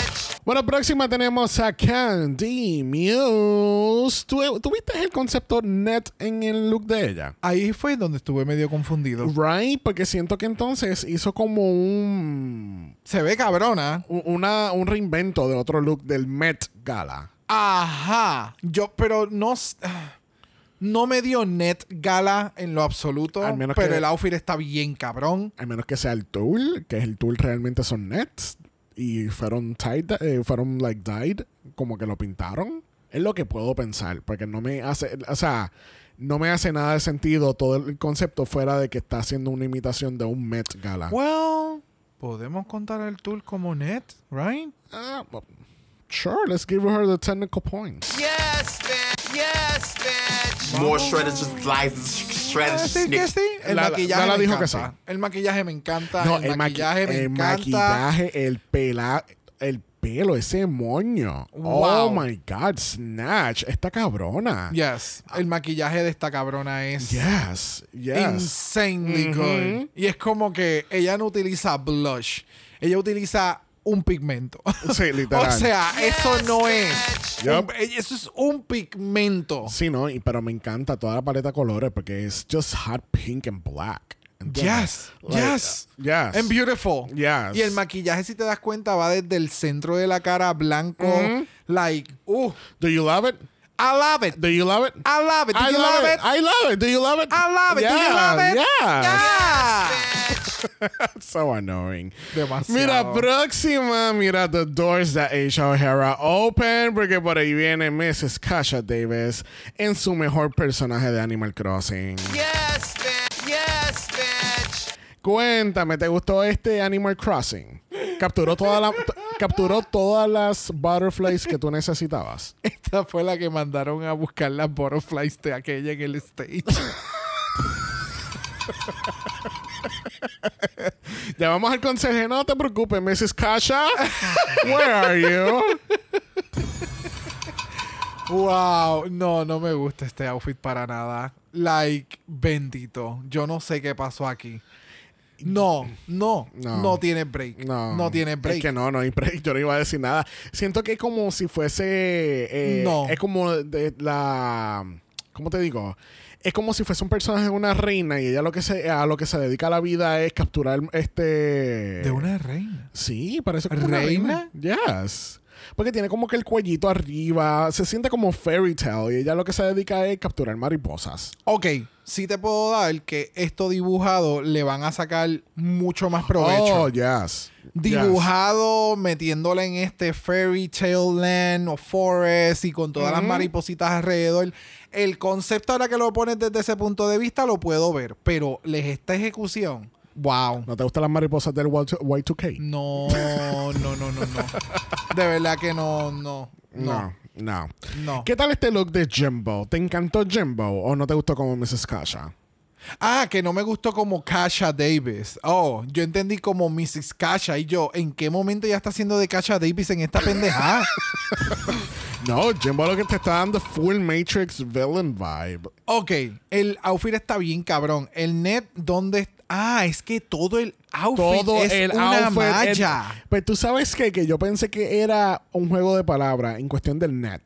Bueno, próxima tenemos a Candy Muse. ¿Tú, ¿tú viste el concepto net en el look de ella? Ahí fue donde estuve medio confundido. Right, porque siento que entonces hizo como un, Se ve cabrona. un- una, un reinvento de otro look del Met Gala. Ajá. Yo, pero no. No me dio net gala en lo absoluto. Al menos pero que- el outfit está bien cabrón. A menos que sea el tool, que el tool realmente son nets y fueron tied, eh, fueron like dyed, como que lo pintaron. Es lo que puedo pensar, porque no me hace, o sea, no me hace nada de sentido todo el concepto fuera de que está haciendo una imitación de un Met Gala. Well, podemos contar el tool como net, right? Ah, well, sure, let's give her the technical points. Yes, bitch. Yes, bitch. More shredded, just slides, shredded Decir que snicks. sí. El La- maquillaje Lala me dijo que encanta. El maquillaje me encanta. No, el, el, maqui- maquillaje me el encanta. maquillaje, el pela, el pelo, ese moño. Oh Wow. my God, Snatch, esta cabrona. Yes. El maquillaje de esta cabrona es Yes, yes. insanely Ujú. good. Y es como que ella no utiliza blush. Ella utiliza un pigmento. Sí, literal. o sea, eso no es. Un- eso es un pigmento. Sí, no, y, pero me encanta toda la paleta de colores porque es just hot pink and black. Yes, Like, yes. uh, yes. And beautiful. Yes. Y el maquillaje, si te das cuenta, va desde el centro de la cara blanco. Like, uh, Do you love it? I love it. Do you love it? I love it. Do I you love it? I love it. Do you love it? I love it. Do you Yeah, love it? yeah. Yeah. so annoying. Demasiado. Mira, próxima, mira, the doors that Aisha O'Hara open, porque por ahí viene Mrs. Kasha Davis en su mejor personaje de Animal Crossing. Yes, bitch. Yes, bitch. Cuéntame, ¿te gustó este Animal Crossing? Capturó, toda la, capturó todas las butterflies que tú necesitabas. Esta fue la que mandaron a buscar las butterflies de aquella en el stage. Ya vamos al consejo. No te preocupes, Mrs. Kasha. Where are you? wow. No, no me gusta este outfit para nada. Like, bendito. Yo no sé qué pasó aquí. No, no, No. no, tiene break. No. No, tiene break. Es que no, no hay break. Yo no iba a decir nada. Siento que es como si fuese. eh, No. Es como de la. ¿Cómo te digo? Es como si fuese un personaje de una reina y ella lo que se, a lo que se dedica a la vida es capturar este. De una reina. Sí, parece como una ¿Reina? Yes. Porque tiene como que el cuellito arriba. Se siente como fairy tale. Y ella lo que se dedica es capturar mariposas. Ok, sí te puedo dar que esto dibujado le van a sacar mucho más provecho. Oh, yes. dibujado, metiéndole en este fairy tale land o forest y con todas las maripositas alrededor. El concepto ahora que lo pones desde ese punto de vista lo puedo ver, pero les esta ejecución Wow. ¿No te gustan las mariposas del Y2K? No, no, no, no, no. De verdad que no, no, no, no. no. ¿Qué tal este look de Jimbo? ¿Te encantó Jimbo o no te gustó como Mrs. Kasha? Ah, que no me gustó como Kasha Davis. Oh, yo entendí como Mrs. Kasha y yo, ¿en qué momento ya está haciendo de Kasha Davis en esta pendejada? No, Jimbo lo que te está dando full Matrix villain vibe. ok, el outfit está bien cabrón. El net, ¿dónde? Ah, es que todo el outfit Todo es el una outfit. el- malla. pues tú sabes qué? que yo pensé que era un juego de palabras en cuestión del net.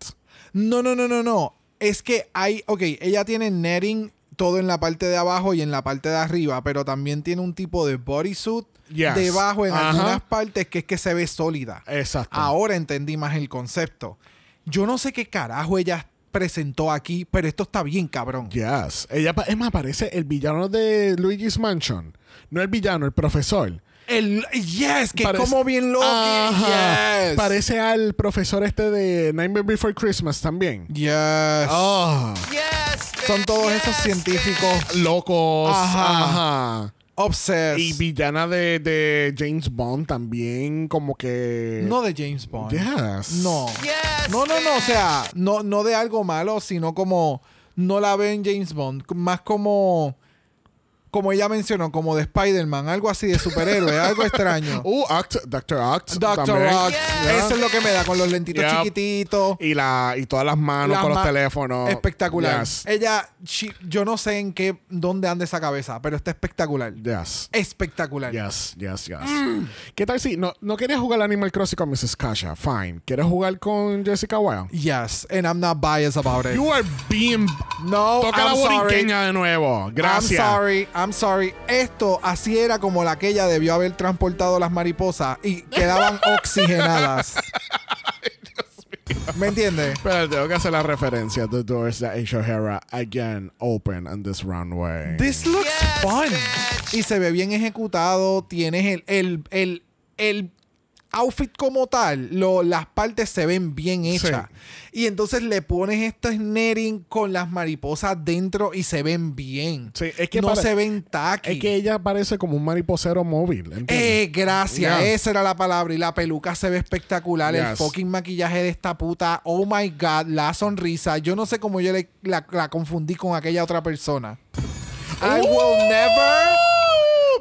No, no, no, no, no. Es que hay, ok, ella tiene netting todo en la parte de abajo y en la parte de arriba, pero también tiene un tipo de bodysuit Yes. debajo en Ajá. algunas partes que es que se ve sólida. Exacto. Ahora entendí más el concepto. Yo no sé qué carajo ella presentó aquí, pero esto está bien cabrón. Yes. Ella, es más, parece el villano de Luigi's Mansion. No el villano, el profesor. El yes, que Parece- como bien loco. Yes. Parece al profesor este de Nightmare Before Christmas también. Yes. Ah. Yes, Son todos yes, esos científicos. Locos. Ajá. Ajá. Obsessed. Y villana de, de James Bond también, como que. no de James Bond. Yes. No. Yes, No, no, no, o sea, no, no de algo malo, sino como no la veo en James Bond, más como como ella mencionó, como de Spider-Man, algo así de superhéroe, algo extraño. Uh, Oct, Doctor Oct. Doctor Yeah. eso es lo que me da con los lentitos Yep. chiquititos. Y, la, y todas las manos Las con los teléfonos. Espectacular. Yes. Ella, she- yo no sé en qué, dónde anda esa cabeza, pero está espectacular. Yes. Espectacular. Yes, yes, yes. Mm. ¿Qué tal si no, no querías jugar Animal Crossing con Mrs. Kasha? Fine. ¿Quieres jugar con Jessica Wilde? Yes, and I'm not biased about it. You are being. no, Toca la sorry. boriqueña de nuevo. Gracias. I'm sorry, I'm sorry. Esto así era como la que ella debió haber transportado las mariposas y quedaban oxigenadas. ¿Me entiendes? Pero tengo que hacer la referencia. The doors that Aisha O'Hara again open on this runway. This looks Yes, fun. bitch. Y se ve bien ejecutado. Tienes el, el, el, el outfit como tal. Lo, las partes se ven bien hechas. Y entonces le pones este netting con las mariposas dentro y se ven bien. Sí, es que no se ven tacky. es que ella parece como un mariposero móvil. Eh, gracias, Yeah. esa era la palabra. Y la peluca se ve espectacular. El fucking maquillaje de esta puta. Oh my god, la sonrisa. Yo no sé cómo yo le- la, la confundí con aquella otra persona. I Uh. will never.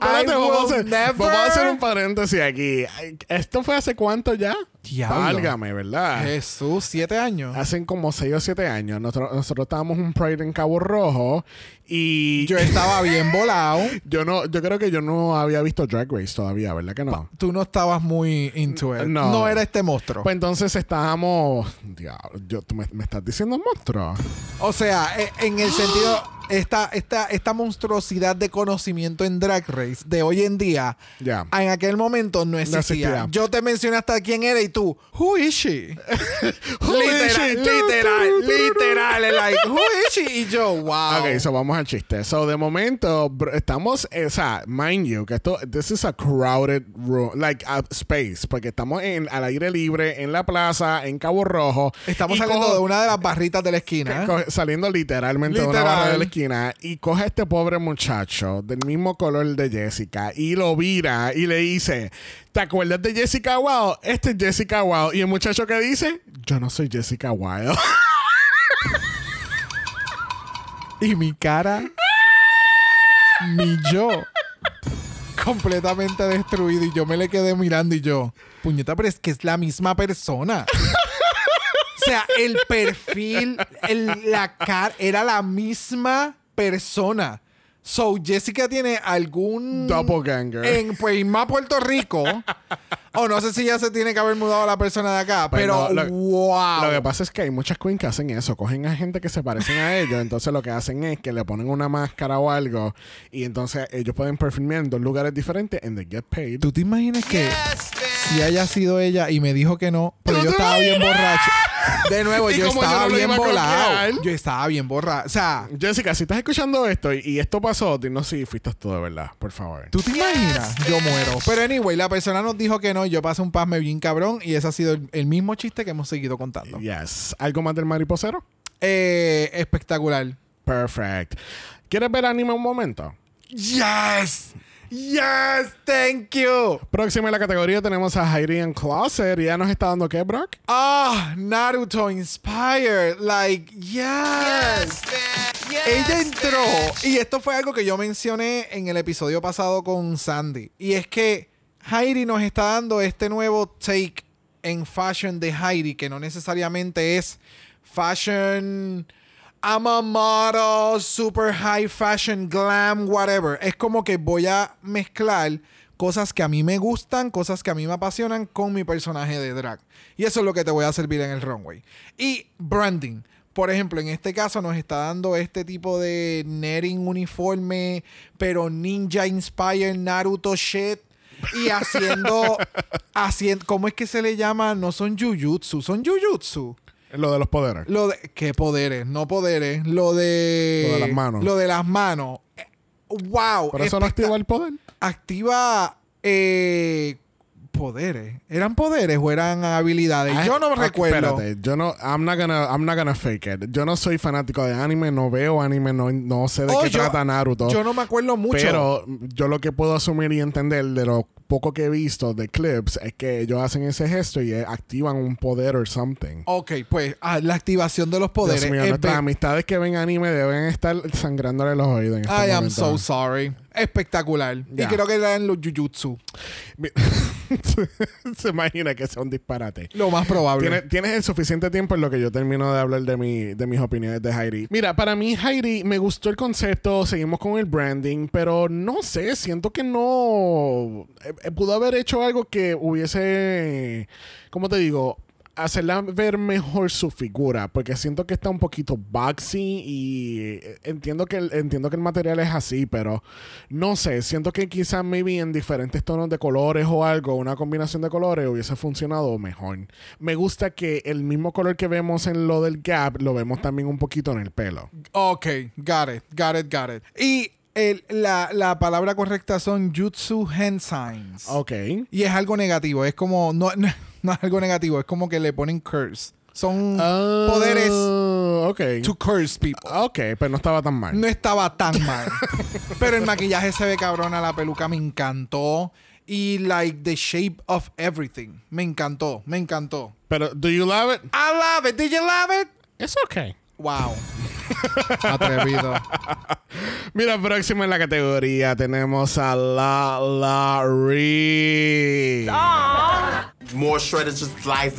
Espérate, vamos, a hacer, never- vamos a hacer un paréntesis aquí. ¿Esto fue hace cuánto ya? Diablo. Válgame, ¿verdad? Jesús, siete años. Hacen como 6 o 7 años. Nosotros, nosotros estábamos un Pride en Cabo Rojo y Yo estaba bien volado. yo no, yo creo que yo no había visto Drag Race todavía, ¿verdad que no? Tú no estabas muy into it. No. No, era este monstruo. Pues entonces estábamos. Diablo, yo, ¿tú me, me estás diciendo monstruo? O sea, e- en el sentido, esta, esta, esta monstruosidad de conocimiento en Drag Race de hoy en día, Ya. en aquel momento no existía. existía. Yo te mencioné hasta quién era y tú, who is she? Who is literal, she? literal, literal, like, who is she? Y yo, wow. Ok, so vamos al chiste. So de momento, estamos, eh, o sea, mind you, que esto, this is a crowded room, like a space, porque estamos en, al aire libre, en la plaza, en Cabo Rojo. Estamos saliendo cojo- de una de las barritas de la esquina. ¿eh? saliendo literalmente de Literal. una barra de la esquina y coge a este pobre muchacho del mismo color de Jessica y lo vira y le dice, ¿te acuerdas de Jessica Wilde? Este es Jessica Wilde. Y el muchacho que dice, yo no soy Jessica Wilde. Y mi cara, mi yo, completamente destruido. Y yo me le quedé mirando y yo, puñeta, pero es que es la misma persona. O sea, el perfil, el- la cara, era la misma persona. So, Jessica tiene algún... Doppelganger. En pues, más Puerto Rico. o no sé si ya se tiene que haber mudado la persona de acá. Pues pero, no, lo- wow. Lo que pasa es que hay muchas queens que hacen eso. Cogen a gente que se parecen a ellos. Entonces lo que hacen es que le ponen una máscara o algo. Y entonces ellos pueden performar en dos lugares diferentes and they get paid. ¿Tú te imaginas que Yes, si haya sido ella y me dijo que no, pero ¿Tú yo estaba bien borracho? De nuevo, yo estaba no bien volado. Yo estaba bien borracho. O sea, Jessica, si estás escuchando esto y, y esto pasó, dinos si fuiste tú de verdad, por favor. ¿tú te imaginas? Yo muero. Pero anyway, la persona nos dijo que no yo pasé un pasme bien cabrón y ese ha sido el, el mismo chiste que hemos seguido contando. Yes. ¿Algo más del mariposero? Eh, espectacular. Perfect. ¿Quieres ver anime un momento? Yes. Yes, thank you. Próxima en la categoría tenemos a Heidi en Closet. ¿Y ya nos está dando qué, Brock? Ah, Naruto inspired. Like, yes. Yes. Yes, Ella entró, bitch. y esto fue algo que yo mencioné en el episodio pasado con Sandy, y es que Heidi nos está dando este nuevo take en fashion de Heidi, que no necesariamente es fashion, I'm a model, super high fashion, glam, whatever. Es como que voy a mezclar cosas que a mí me gustan, cosas que a mí me apasionan con mi personaje de drag. Y eso es lo que te voy a servir en el runway. Y branding. Por ejemplo, en este caso nos está dando este tipo de netting uniforme, pero ninja inspired Naruto shit. Y haciendo, haciendo, ¿cómo es que se le llama? No son jujutsu, son jujutsu. Lo de los poderes. Lo de, ¿qué poderes? No poderes. Lo de. Lo de las manos. Lo de las manos. Eh, Wow. Por eso no activa el poder. Activa eh, poderes. ¿Eran poderes o eran habilidades? Ay, Yo no me recuerdo. Espérate, yo no, I'm not gonna, I'm not gonna fake it. Yo no soy fanático de anime, no veo anime, no, no sé de Oh, qué yo- trata Naruto. Yo no me acuerdo mucho. Pero yo lo que puedo asumir y entender de lo poco que he visto de clips es que ellos hacen ese gesto y eh, activan un poder o something. Ok, pues ah, la activación de los poderes. Dios mío, es nuestras amistades que ven anime deben estar sangrándole los oídos en este I am so sorry. Espectacular. Y creo que eran los jujutsu. Se imagina que sea un disparate. Lo más probable. Tienes, tienes el suficiente tiempo en lo que yo termino de hablar de, mi, de mis opiniones de Heidi. Mira, para mí Heidi me gustó el concepto, seguimos con el branding, pero no sé, siento que no... eh, pudo haber hecho algo que hubiese, ¿cómo te digo? Hacerla ver mejor su figura, porque siento que está un poquito boxy y eh, entiendo que, el, entiendo que el material es así, pero no sé, siento que quizás maybe en diferentes tonos de colores o algo, una combinación de colores hubiese funcionado mejor. Me gusta que el mismo color que vemos en lo del gap lo vemos también un poquito en el pelo. Ok, got it, got it, got it. Y el- la, la palabra correcta son jutsu signs. Ok. Y es algo negativo, es como, no, no, no es algo negativo, es como que le ponen curse. Son poderes Ah, Ok. to curse people. Ok, pero no estaba tan mal. No estaba tan mal. Pero el maquillaje se ve cabrona, la peluca me encantó. Y like the shape of everything. Me encantó, me encantó. Pero, ¿do you love it? I love it. Did you love it? It's okay. Wow. Atrevido. Mira, próximo en la categoría tenemos a La Larry. More shredded, just lies,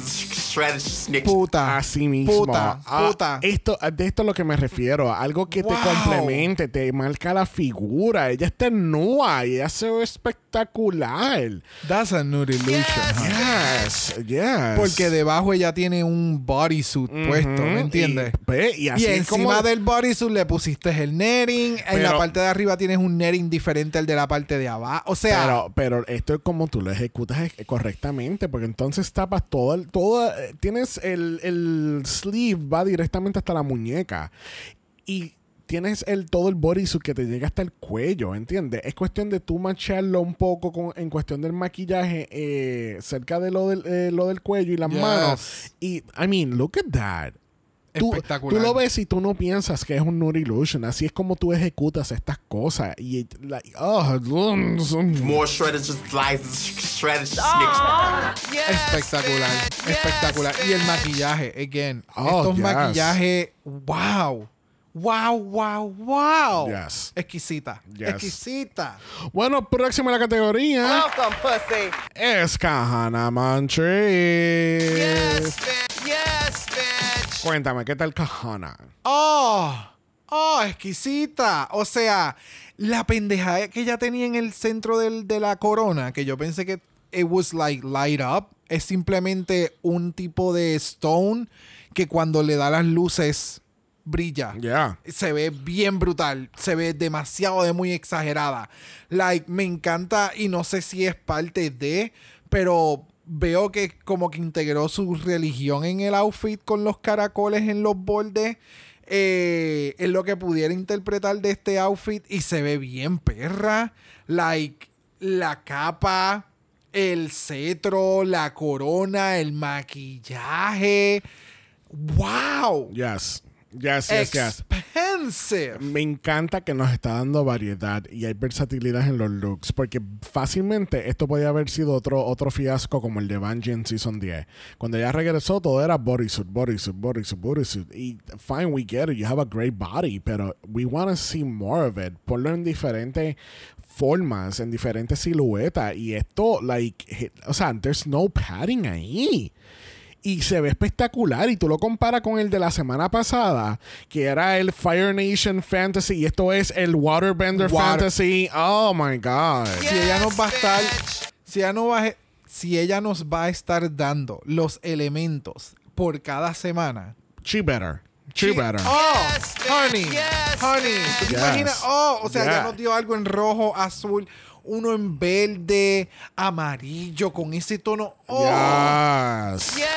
shredded. Puta. Así mismo. Puta, Ah, puta. esto, de esto es lo que me refiero. Algo que te complemente, te marca la figura. Ella está nua y ella se ve espectacular. That's a nude illusion. huh? Yes, yes. Porque debajo ella tiene un bodysuit puesto, ¿me entiendes? Y, ve, y Y, así es encima como- del bodysuit le pusiste el netting. en la parte de arriba tienes un netting diferente al de la parte de abajo. O sea, Pero, pero esto es como tú lo ejecutas e- correctamente, porque entonces tapas todo, el, todo eh, tienes el, el sleeve va directamente hasta la muñeca y tienes el todo el bodysuit que te llega hasta el cuello, ¿entiendes? Es cuestión de tú macharlo un poco con, en cuestión del maquillaje eh, cerca de lo del, eh, lo del cuello y las Yes. manos. Y, I mean, look at that. Tú, lo ves y tú no piensas que es un nude illusion. Así es como tú ejecutas estas cosas. Y, like, oh, More shredded, just shredded. Yes, espectacular. Yes, espectacular. Y el maquillaje, again. Oh, estos yes. maquillajes, wow. Wow, wow, wow. Yes. Exquisita. Yes. Exquisita. Bueno, próximo en la categoría Welcome, pussy. es Kahana. Yes, bitch. Yes, bitch. Cuéntame, ¿qué tal Kahana? Oh, oh, exquisita. O sea, la pendejada que ella tenía en el centro del- de la corona, que yo pensé que it was like light up, es simplemente un tipo de stone que cuando le da las luces brilla. Yeah. Se ve bien brutal. Se ve demasiado de muy exagerada. Like, me encanta y no sé si es parte de, pero veo que como que integró su religión en el outfit con los caracoles en los bordes. Eh, es lo que pudiera interpretar de este outfit y se ve bien perra. Like, la capa, el cetro, la corona, el maquillaje. ¡Wow! Yes. Yes, yes, yes. expensive. Me encanta que nos está dando variedad y hay versatilidad en los looks, porque fácilmente esto podía haber sido otro, otro fiasco como el de Bungie en Season 10. Cuando ella regresó, todo era bodysuit, bodysuit, bodysuit, bodysuit. Y fine, we get it, you have a great body, pero we want to see more of it. Ponlo en diferentes formas, en diferentes siluetas. Y esto, like, o sea, there's no padding ahí y se ve espectacular. Y tú lo comparas con el de la semana pasada, que era el Fire Nation Fantasy, y esto es el Waterbender Water- Fantasy. Oh my God. Si ella nos va a estar, si ella no va a- si ella nos va a estar dando los elementos por cada semana. She better. She better. Oh, Yes, honey, yes, honey. Oh, o sea, Yeah. ya nos dio algo en rojo, azul, uno en verde, amarillo, con ese tono. Oh, Yes. Yes.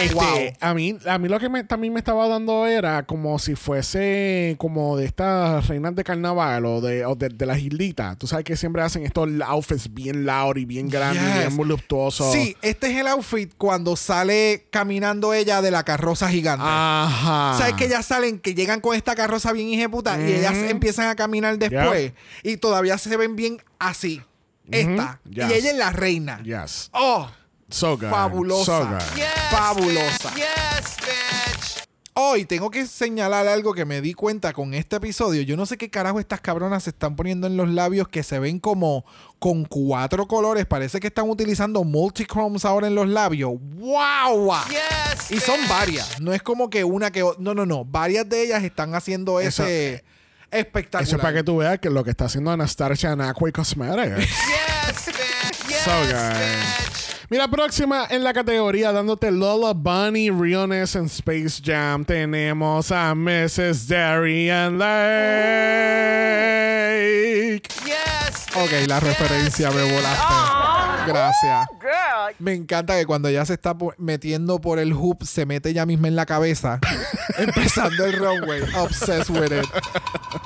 Este, Wow. a mí, a mí lo que me- también me estaba dando era como si fuese como de estas reinas de carnaval o de, o de, de las islitas. Tú sabes que siempre hacen estos outfits bien loud y bien grandes y bien voluptuosos. Sí, este es el outfit cuando sale caminando ella de la carroza gigante. Ajá. ¿Sabes que ellas salen, que llegan con esta carroza bien hijeputa y ellas empiezan a caminar después y todavía se ven bien así? Esta. Yes. Y ella es la reina. Yes. Oh, So good. fabulosa. So good. Yes, fabulosa. bitch. Yes, bitch. Hoy tengo que señalar algo que me di cuenta con este episodio. Yo no sé qué carajo estas cabronas se están poniendo en los labios que se ven como con cuatro colores. Parece que están utilizando multichromes ahora en los labios. ¡Wow! Yes, Y son bitch. varias. No es como que una que... No, no, no. Varias de ellas están haciendo Eso- ese espectacular. Eso es para que tú veas que lo que está haciendo Anastasia en Aqua Cosmetics. Yes, bitch. Yes, So good. bitch. Mira, próxima en la categoría dándote Lola Bunny Realness en Space Jam tenemos a Mrs. Darian Lake. Yes, Ok, la referencia me volaste. Gracias. Me encanta que cuando ella se está metiendo por el hoop, se mete ella misma en la cabeza. empezando el runway. Obsessed with it.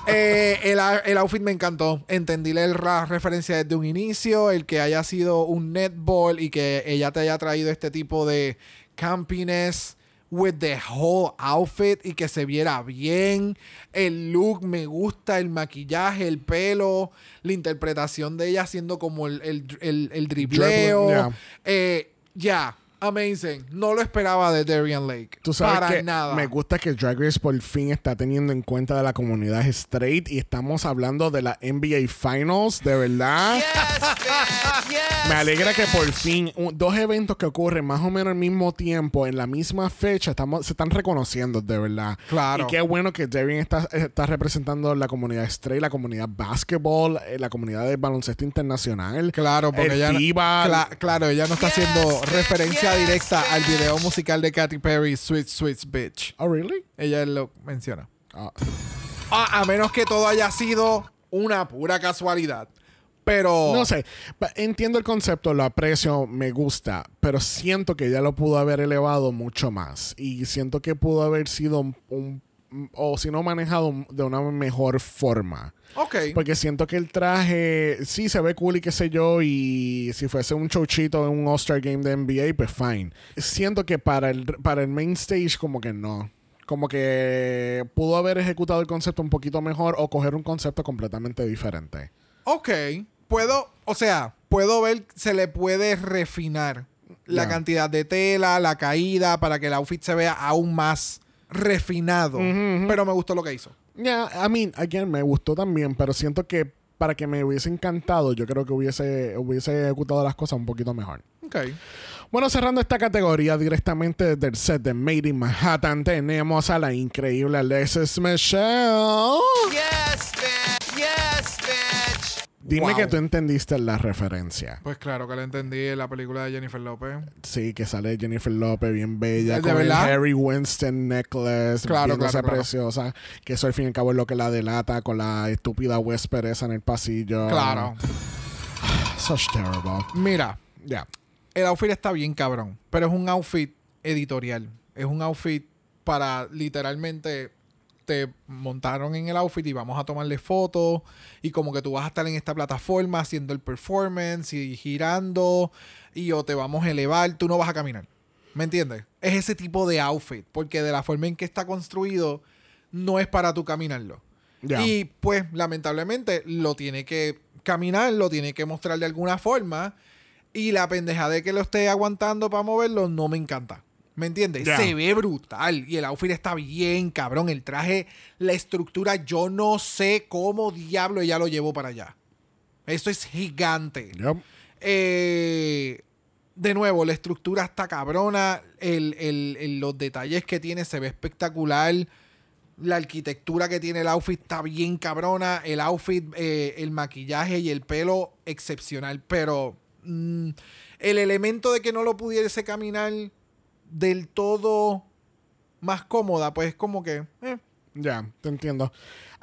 Eh, el, el outfit me encantó. Entendí la referencia desde un inicio. El que haya sido un netball y que ella te haya traído este tipo de campiness with the whole outfit y que se viera bien. El look me gusta, el maquillaje, el pelo, la interpretación de ella haciendo como el, el, el, el dribleo. Dribble, yeah. Eh, ya, amazing. No lo esperaba de Darian Lake. Tú sabes Para que nada. me gusta que Drag Race por fin está teniendo en cuenta de la comunidad straight y estamos hablando de la NBA Finals, de verdad. Yes. Yes, Me alegra que por fin un- dos eventos que ocurren más o menos al mismo tiempo, en la misma fecha, estamos, se están reconociendo de verdad. Claro. Y qué bueno que Darian está, está representando la comunidad straight, la comunidad basketball, eh, la comunidad del baloncesto internacional. Claro, porque el ella, FIBA. Cla- claro, ella no está Yes, haciendo referencia directa al video musical de Katy Perry, Sweet Sweet Bitch. Oh, really? Ella lo menciona. Ah. Ah, a menos que todo haya sido una pura casualidad. Pero. No sé, entiendo el concepto, lo aprecio, me gusta, pero siento que ya lo pudo haber elevado mucho más y siento que pudo haber sido un, un- o si no manejado de una mejor forma. Ok. Porque siento que el traje sí se ve cool y qué sé yo. Y si fuese un showchito en un All-Star Game de NBA, pues fine. Siento que para el, para el main stage, como que no. Como que pudo haber ejecutado el concepto un poquito mejor o coger un concepto completamente diferente. Ok. Puedo, o sea, puedo ver, se le puede refinar la cantidad de tela, la caída, para que el outfit se vea aún más refinado. Pero me gustó lo que hizo. Ya, I mean, again, me gustó también, pero siento que para que me hubiese encantado, yo creo que hubiese, hubiese ejecutado las cosas un poquito mejor. Ok. Bueno, cerrando esta categoría directamente desde el set de Made in Manhattan, tenemos a la increíble Alexis Michelle. Yes. Dime Wow. que tú entendiste la referencia. Pues claro que la entendí en la película de Jennifer López. Sí, que sale Jennifer López bien bella, ¿De con el verdad? Harry Winston necklace, Claro, claro, claro. preciosa, que eso al fin y al cabo es lo que la delata con la estúpida Wesper esa en el pasillo. Claro. Such terrible. Mira, Ya. el outfit está bien cabrón, pero es un outfit editorial. Es un outfit para literalmente te montaron en el outfit y vamos a tomarle fotos y como que tú vas a estar en esta plataforma haciendo el performance y girando y o te vamos a elevar, tú no vas a caminar. ¿Me entiendes? Es ese tipo de outfit, porque de la forma en que está construido no es para tú caminarlo. Y pues, lamentablemente, lo tiene que caminar, lo tiene que mostrar de alguna forma. Y la pendeja de que lo esté aguantando para moverlo no me encanta. ¿Me entiendes? Se ve brutal. Y el outfit está bien, cabrón. El traje, la estructura, yo no sé cómo diablo ella lo llevó para allá. Esto es gigante. Yep. Eh, de nuevo, la estructura está cabrona. El, el- el- los detalles que tiene se ve espectacular. La arquitectura que tiene el outfit está bien cabrona. El outfit, eh, el maquillaje y el pelo excepcional. Pero mm, el elemento de que no lo pudiese caminar del todo más cómoda, pues como que... eh, Ya, te entiendo.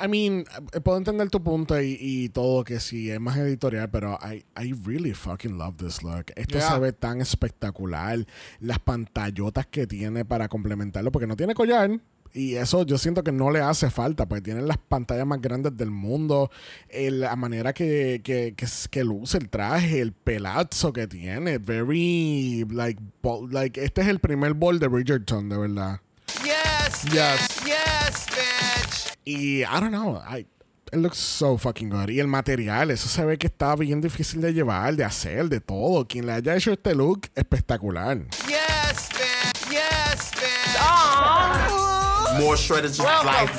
I mean, eh, puedo entender tu punto y, y todo que sí es más editorial, pero I, I really fucking love this look. Esto Yeah. se ve tan espectacular. Las pantallotas que tiene para complementarlo, porque no tiene collar. Y eso yo siento que no le hace falta, porque tiene las pantallas más grandes del mundo. eh, la manera que, que, que, que luce el traje, el pelazo que tiene. Very, like, like, este es el primer ball de Bridgerton, de verdad. Yes, Yes. Yes, bitch. Y I don't know, I, it looks so fucking good. Y el material, eso se ve que está bien difícil de llevar, de hacer, de todo. Quien le haya hecho este look, espectacular. Yes, bitch. Yes, bitch. More shredded just like.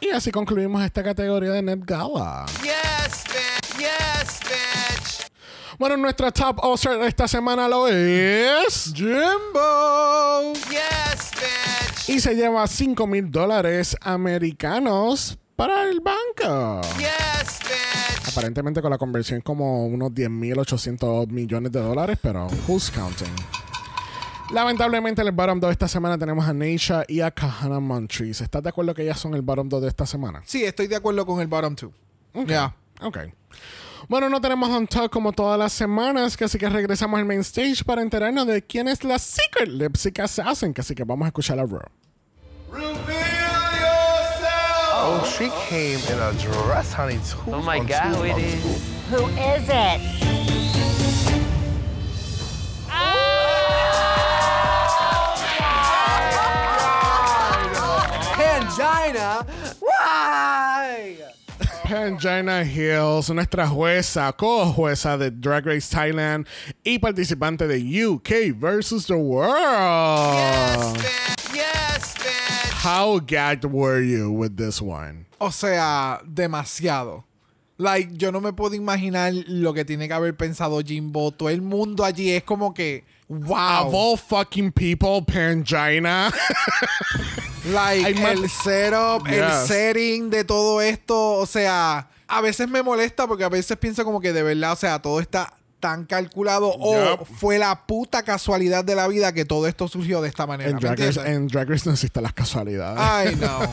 Y así concluimos esta categoría de Net Gala. Yes, bitch. Yes, bitch. Bueno, nuestra top All-Star de esta semana lo es Jimbo. Yes, bitch. Y se lleva 5 mil dólares americanos para el banco. Yes, bitch. Aparentemente con la conversión como unos 10.800 millones de dólares, pero who's counting? Lamentablemente en el bottom 2 de esta semana tenemos a Neisha y a Kahana Montrese. ¿Estás de acuerdo que ellas son el bottom 2 de esta semana? sí, estoy de acuerdo con el bottom two. Ya. Ok. Bueno, no tenemos on top como todas las semanas, así que regresamos al main stage para enterarnos de quién es la Secret Lip Sync Assassin, así que vamos a escuchar a Raw. Oh, she came in a dress, honey. Too, Oh my God, who it is? Who is it? Pangina. Why? Pangina Hills, nuestra jueza, co-jueza de Drag Race Thailand y participante de UK versus the World. Yes, bitch. Yes, bitch. How gagged were you with this one? O sea, demasiado. Like, yo no me puedo imaginar lo que tiene que haber pensado Jimbo. Todo el mundo allí es como que, Of wow. all fucking people, Pangina. Like, el setup, el Yes. setting de todo esto. O sea, a veces me molesta porque a veces pienso como que de verdad, o sea, todo está tan calculado o fue la puta casualidad de la vida que todo esto surgió de esta manera. en, ¿me Drag Race, en Drag Race no existen las casualidades. Ay, no.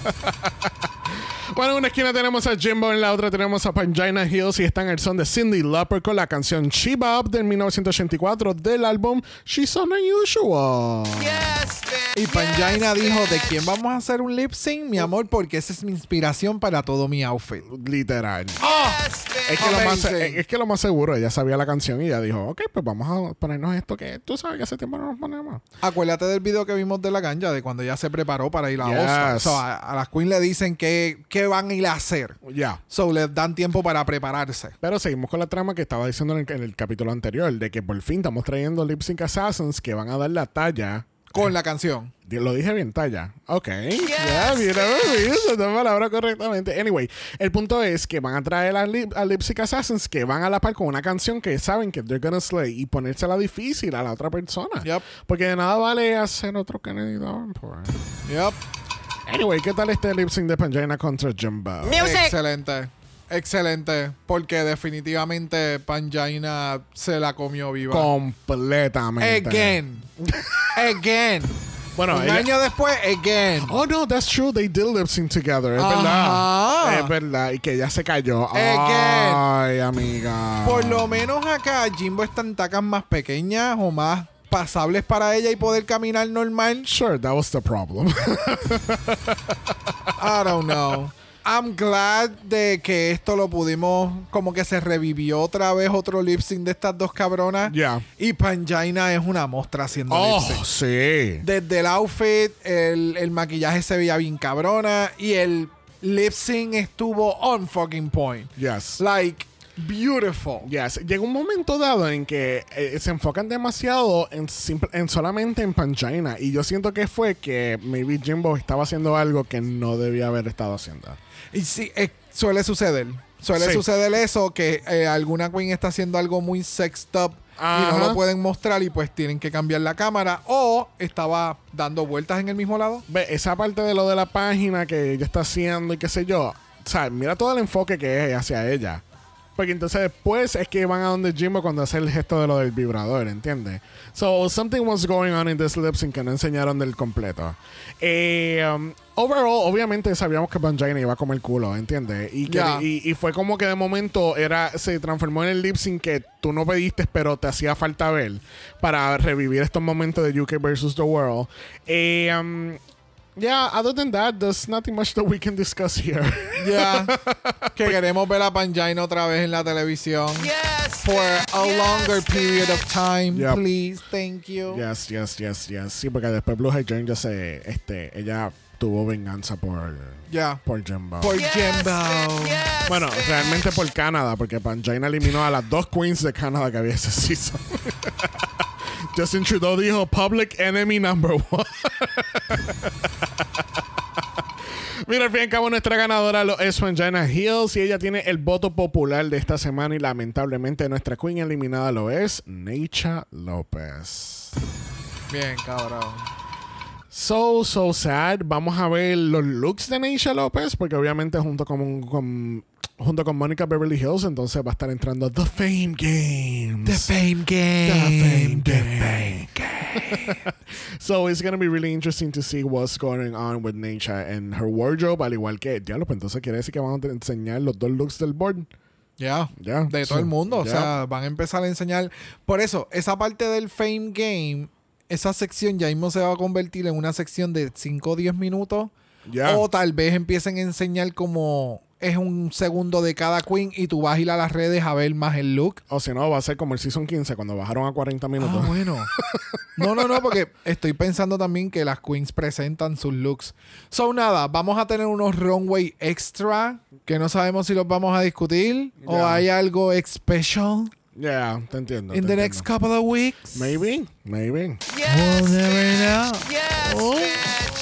Bueno, en una esquina tenemos a Jimbo, en la otra tenemos a Pangina Hills y está en el son de Cindy Lauper con la canción She Bob del 1984 del álbum She's Unusual. Yes, bitch. Y Pangina Yes, dijo, ¿de quién vamos a hacer un lip sync, mi amor? Porque esa es mi inspiración para todo mi outfit. Literal. Yes. Es que, lo más, Amazing. es que lo más seguro, ella sabía la canción y ella dijo, ok, pues vamos a ponernos esto que tú sabes que hace tiempo no nos ponemos. Acuérdate del video que vimos de la ganja, de cuando ella se preparó para ir a. So, a, a las Queen le dicen que, que van a ir a hacer. Ya. So, les dan tiempo para prepararse. Pero seguimos con la trama que estaba diciendo en el, en el capítulo anterior, de que por fin estamos trayendo Lip Sync Assassins que van a dar la talla. Con la canción. Lo dije bien, talla. Ok. Ya, mira, me hizo esa palabra correctamente. Anyway, el punto es que van a traer a, Lip, a Lip Sync Assassins que van a la par con una canción que saben que they're gonna slay y ponérsela difícil a la otra persona. Yep. Porque de nada vale hacer otro Kennedy Davenport. Yep. Anyway, ¿qué tal este lip sync de Pangina contra Jumbo? Excelente. Excelente. Porque definitivamente Pangina se la comió viva. Completamente. Again. Again. Bueno, Un ella- año después, again. Oh, no, that's true. They did lip sync together. Es Ajá. verdad. Es verdad. Y que ella se cayó. Again. Ay, amiga. Por lo menos acá Jimbo está en tacas más pequeñas o más pasables para ella y poder caminar normal. Sure, that was the problem. I don't know. I'm glad de que esto lo pudimos, como que se revivió otra vez otro lip sync de estas dos cabronas. Ya. Y Panjaina es una mostra haciendo Oh, lip sync. sí. Desde el outfit, el, el maquillaje se veía bien cabrona y el lip sync estuvo on fucking point. Yes. Like, beautiful. Yes. Llega un momento dado en que eh, se enfocan demasiado en, en solamente en Pangina. Y yo siento que fue que maybe Jimbo estaba haciendo algo que no debía haber estado haciendo. Y sí, eh, suele suceder. Suele Sí. suceder eso, que eh, alguna queen está haciendo algo muy sexed up y no Ajá. lo pueden mostrar y pues tienen que cambiar la cámara. O estaba dando vueltas en el mismo lado. Ve, esa parte de lo de la página que ella está haciendo y qué sé yo. O sea, mira todo el enfoque que es hacia ella. Porque entonces después es que van a donde Jimbo cuando hace el gesto de lo del vibrador, ¿entiendes? So, something was going on in this lip sync que no enseñaron del completo. Eh, um, overall, obviamente sabíamos que Pangina iba a comer culo, ¿entiendes? Y, que- Ya. y, y fue como que de momento era se transformó en el lip sync que tú no pediste, pero te hacía falta ver para revivir estos momentos de UK versus the World. Eh, um, yeah, other than that, there's nothing much that we can discuss here. Ya. que queremos ver a Panjaina otra vez en la televisión. Yes, For a bitch, longer yes, period of time, Yep. please, thank you. yes, yes, yes, yes. Sí, porque después Blue Journey ya se, este, ella tuvo venganza por, Ya. por Jimbo. Por Yes, Jimbo. yes, Bueno, bitch. realmente por Canadá, porque Pangina eliminó a las dos queens de Canadá que había ese season. Justin Trudeau dijo Public Enemy Number One. Mira, al fin y al cabo, nuestra ganadora lo es Pangina Hills y ella tiene el voto popular de esta semana y lamentablemente nuestra queen eliminada lo es Necha López. Bien, cabrón. So, so sad. Vamos a ver los looks de Neisha López, porque obviamente junto con, con- junto con Mónica Beverly Hills, entonces va a estar entrando The Fame Games. Fame The Game. Fame Game. so it's gonna be really interesting to see what's going on with Neisha and her wardrobe, al igual que, diablo, pues entonces quiere decir que vamos a enseñar los dos looks del board. Ya. Ya. De So, todo el mundo. O sea, van a empezar a enseñar. Por eso, esa parte del Fame Game, esa sección ya mismo se va a convertir en una sección de 5 o 10 minutos. O tal vez empiecen a enseñar como es un segundo de cada queen y tú vas a ir a las redes a ver más el look. O si no, va a ser como el Season 15 cuando bajaron a 40 minutos. Ah, bueno. No, no, no, porque estoy pensando también que las queens presentan sus looks. So, nada, vamos a tener unos runway extra que no sabemos si los vamos a discutir o Ya. hay algo special Yeah, te entiendo. in te the entiendo. next couple of weeks. Maybe, maybe. Yes, We'll never know. yes, Oh.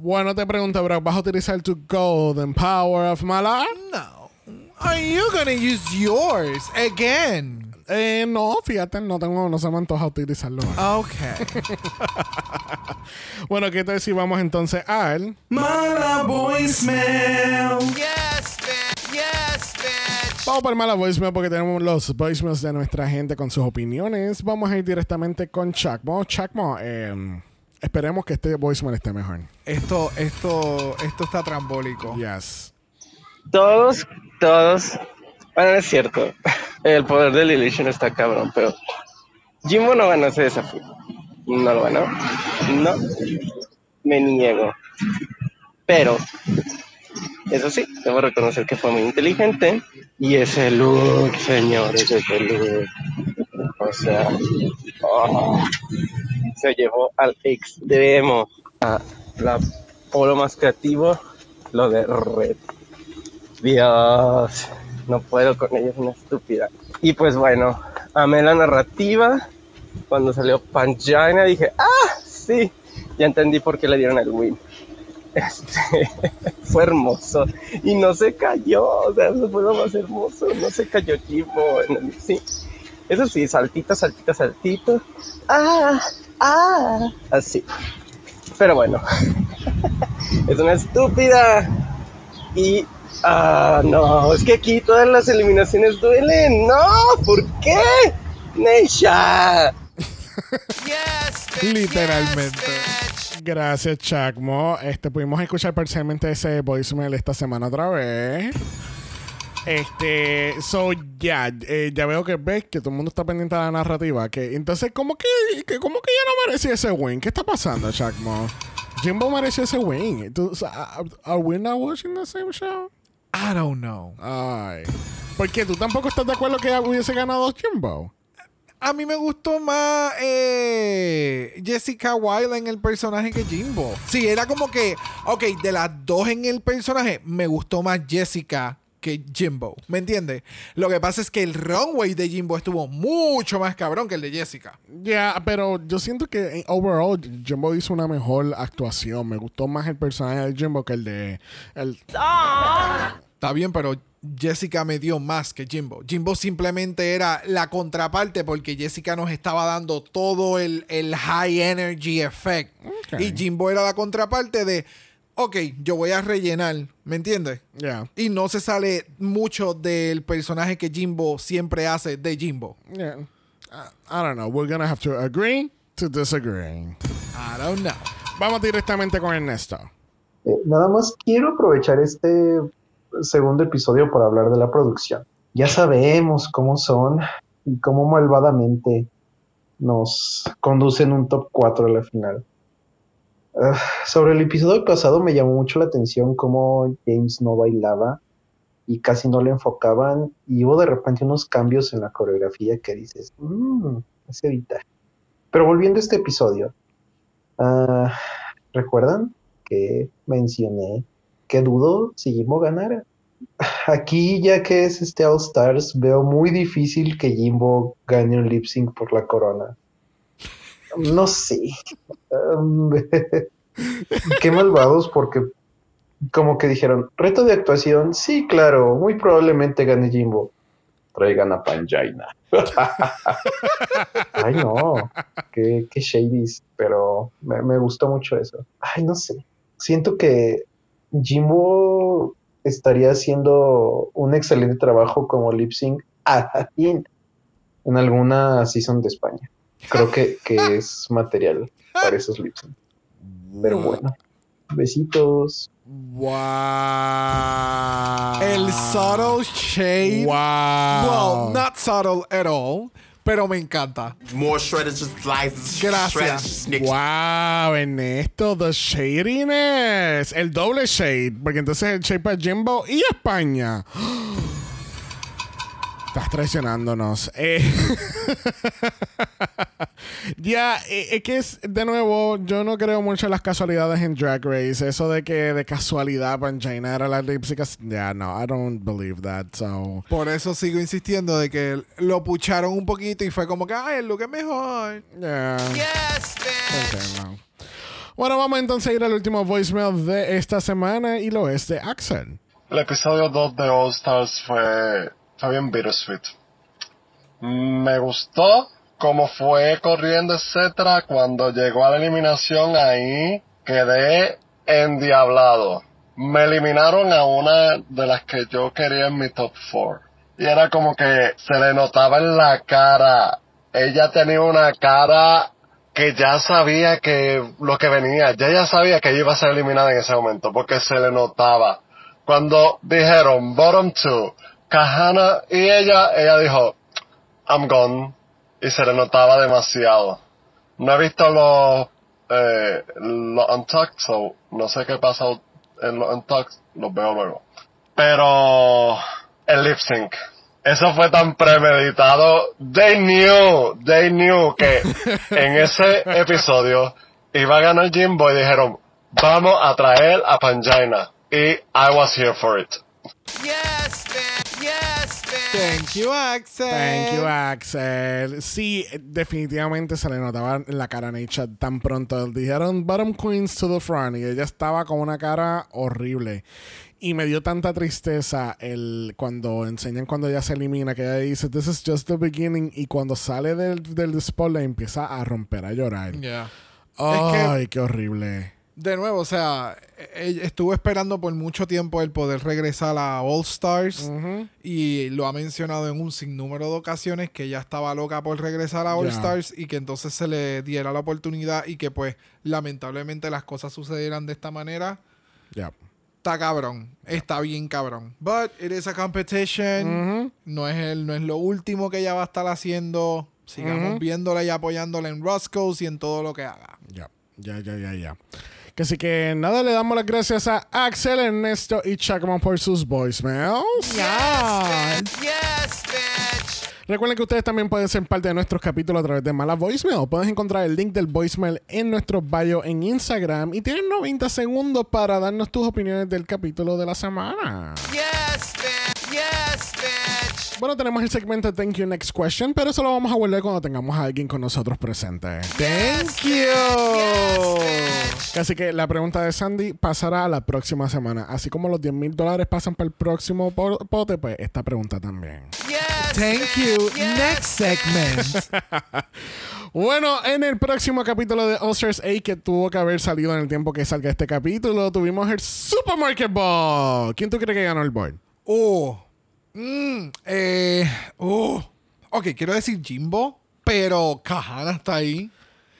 Bueno, te pregunto, bro, ¿vas a utilizar tu Golden Power of Mala? No. Are you gonna use yours again? Eh, no, fíjate, no tengo, no se me antoja utilizarlo. Okay. Bueno, ¿qué tal si vamos entonces al Mala voicemail. Yes, bitch, yes, bitch. Vamos por mala voicemail porque tenemos los voicemails de nuestra gente con sus opiniones. Vamos a ir directamente con Chacmo. Chacmo, eh, esperemos que este voicemail esté mejor. Esto, esto, esto está trambólico. Yes. Todos, todos. Bueno, no es cierto. El poder del Illusion está cabrón, pero Jimbo no ganó ese desafío. No lo ganó. No. Me niego. Pero, eso sí, debo reconocer que fue muy inteligente. Y ese look, señores, ese look. O sea, oh, se llevó al extremo. A la polo más creativo, lo de Red. Dios, no puedo con ella, es una estúpida. Y pues bueno, amé la narrativa. Cuando salió Pangina dije, ah, sí, ya entendí por qué le dieron el win. Este, fue hermoso. Y no se cayó, o sea, eso fue lo más hermoso. No se cayó el sí. Eso sí, saltito, saltito, saltito. Ah, ah, así. Pero bueno, es una estúpida. Y, ah, no, es que aquí todas las eliminaciones duelen. No, ¿por qué? Neisha. Yes, Literalmente. yes. Gracias, Chacmo. Este, pudimos escuchar parcialmente ese voicemail esta semana otra vez. Este, so ya, eh, ya veo que ves que todo el mundo está pendiente de la narrativa. Que entonces, ¿cómo que, que cómo que ya no merecía ese win? ¿Qué está pasando, Chacmo? Jimbo mereció ese win. Sea, ¿Are we not watching the same show? I don't know. Ay. ¿Por qué? ¿Tú tampoco estás de acuerdo que hubiese ganado Jimbo? A mí me gustó más eh, Jessica Wilde en el personaje que Jimbo. Sí, era como que, ok, de las dos en el personaje, me gustó más Jessica que Jimbo. ¿Me entiendes? Lo que pasa es que el runway de Jimbo estuvo mucho más cabrón que el de Jessica. Ya, pero yo siento que eh, overall Jimbo hizo una mejor actuación. Me gustó más el personaje de Jimbo que el de... El, Está bien, pero Jessica me dio más que Jimbo. Jimbo simplemente era la contraparte porque Jessica nos estaba dando todo el, el high energy effect. Y Jimbo era la contraparte de, ok, yo voy a rellenar, ¿me entiendes? yeah, Y no se sale mucho del personaje que Jimbo siempre hace de Jimbo. yeah. I, I don't know. We're gonna have to agree to disagree. I don't know. Vamos directamente con Ernesto. Eh, nada más quiero aprovechar este segundo episodio para hablar de la producción. Ya sabemos cómo son y cómo malvadamente nos conducen un top 4 a la final. Sobre el episodio pasado me llamó mucho la atención cómo James no bailaba y casi no le enfocaban y hubo de repente unos cambios en la coreografía que dices, mmm, es evitar. Pero volviendo a este episodio, ah, ¿recuerdan que mencioné que dudo si Jimbo ganara? Aquí, ya que es este All Stars, veo muy difícil que Jimbo gane un lip sync por la corona. No sé. Qué malvados, porque como que dijeron, reto de actuación, sí, claro, muy probablemente gane Jimbo. Traigan a Panjaina. Ay, no, qué, qué shadies, pero me, me gustó mucho eso. Ay, no sé. Siento que Jimbo estaría haciendo un excelente trabajo como lip sync en alguna season de España. Creo que, que es material para esos lip sync. Pero bueno, besitos. Wow. El subtle shade. Wow. Well, not subtle at all. Pero me encanta. More shredded just slices. Gracias. Shredded. Wow, Ernesto, the shadiness. El doble shade. Porque entonces el shade para Jimbo y España. Estás traicionándonos. Eh, ya, eh, es que es, de nuevo, yo no creo mucho en las casualidades en Drag Race. Eso de que de casualidad Panjaina era la lipsica. Ya, no, I don't believe that. So, Por eso sigo insistiendo de que lo pucharon un poquito y fue como que, ay, el look es mejor. yeah. Yes, bitch. Ok, no. Bueno, vamos entonces a ir al último voicemail de esta semana y lo es de Axel. El episodio 2 de All Stars fue, fue bien bittersweet. Me gustó cómo fue corriendo, etcétera. Cuando llegó a la eliminación ahí, quedé endiablado. Me eliminaron a una de las que yo quería en mi top 4. Y era como que se le notaba en la cara. Ella tenía una cara que ya sabía que lo que venía, ya ya sabía que ella iba a ser eliminada en ese momento, porque se le notaba. Cuando dijeron bottom two, Kahana y ella, ella dijo, I'm gone, y se le notaba demasiado. No he visto los, eh, los Untucked, so no sé qué pasa en los Untucked, los veo luego. Pero el lip sync. Eso fue tan premeditado. They knew, they knew que en ese episodio iba a ganar Jimbo y dijeron, vamos a traer a Panjaina. Y I was here for it. Yes, bitch. Thank you, Axel. Thank you, Axel. Sí, definitivamente se le notaba la cara a Nature tan pronto. Dijeron Bottom Queens to the front y ella estaba con una cara horrible. Y me dio tanta tristeza el cuando enseñan cuando ella se elimina, que ella dice, This is just the beginning. Y cuando sale del, del spotlight empieza a romper, a llorar. Yeah. Ay, qué horrible. De nuevo, o sea, e- estuvo esperando por mucho tiempo el poder regresar a All Stars y lo ha mencionado en un sinnúmero de ocasiones que ella estaba loca por regresar a All Ya. Stars y que entonces se le diera la oportunidad y que pues lamentablemente las cosas sucedieran de esta manera. Ya. Está cabrón, está bien cabrón. But it is a competition. No es el, no es lo último que ella va a estar haciendo. Sigamos viéndola y apoyándola en Roscoe's y en todo lo que haga. Ya, ya, ya, ya, ya. Que Así que nada, le damos las gracias a Axel, Ernesto y Chacman por sus voicemails. Yes, bitch. Recuerden que ustedes también pueden ser parte de nuestros capítulos a través de Mala Voicemail. Puedes encontrar el link del voicemail en nuestro bio en Instagram y tienen 90 segundos para darnos tus opiniones del capítulo de la semana. Yes, bitch. Bueno, tenemos el segmento Thank You Next Question, pero eso lo vamos a volver cuando tengamos a alguien con nosotros presente. Thank you. Así que la pregunta de Sandy pasará a la próxima semana. Así como los 10 mil dólares pasan para el próximo po- pote, pues esta pregunta también. Yes, Thank you. Next segment. Bueno, en el próximo capítulo de All-Stars 8, que tuvo que haber salido en el tiempo que salga este capítulo, tuvimos el Supermarket Ball. ¿Quién tú crees que ganó el board? Oh. Mm, eh, oh. Ok, quiero decir Jimbo, pero Kahana está ahí.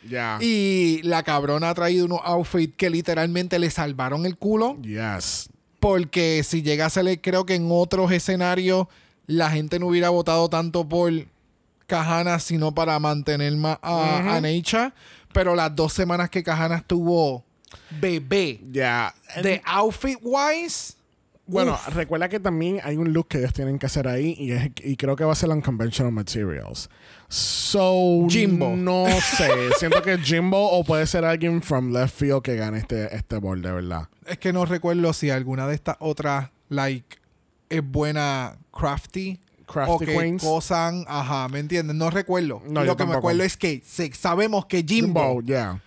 Ya. Y la cabrona ha traído unos outfits que literalmente le salvaron el culo. Yes. Porque si leer, creo que en otros escenarios la gente no hubiera votado tanto por Kahana, sino para mantener más a, a Neisha. Pero las dos semanas que Kahana estuvo bebé, de outfit wise, Bueno, uf, recuerda que también hay un look que ellos tienen que hacer ahí y, es- y creo que va a ser unconventional materials. So, Jimbo. no sé. Siento que Jimbo o puede ser alguien from left field que gane este, este board, de verdad. es que no recuerdo si alguna de estas otras, like, es buena crafty. Crafty o que queens. cosan, ajá, ¿me entiendes? No recuerdo. No, Lo que me acuerdo es que sabemos que Jimbo, Jimbo, yeah.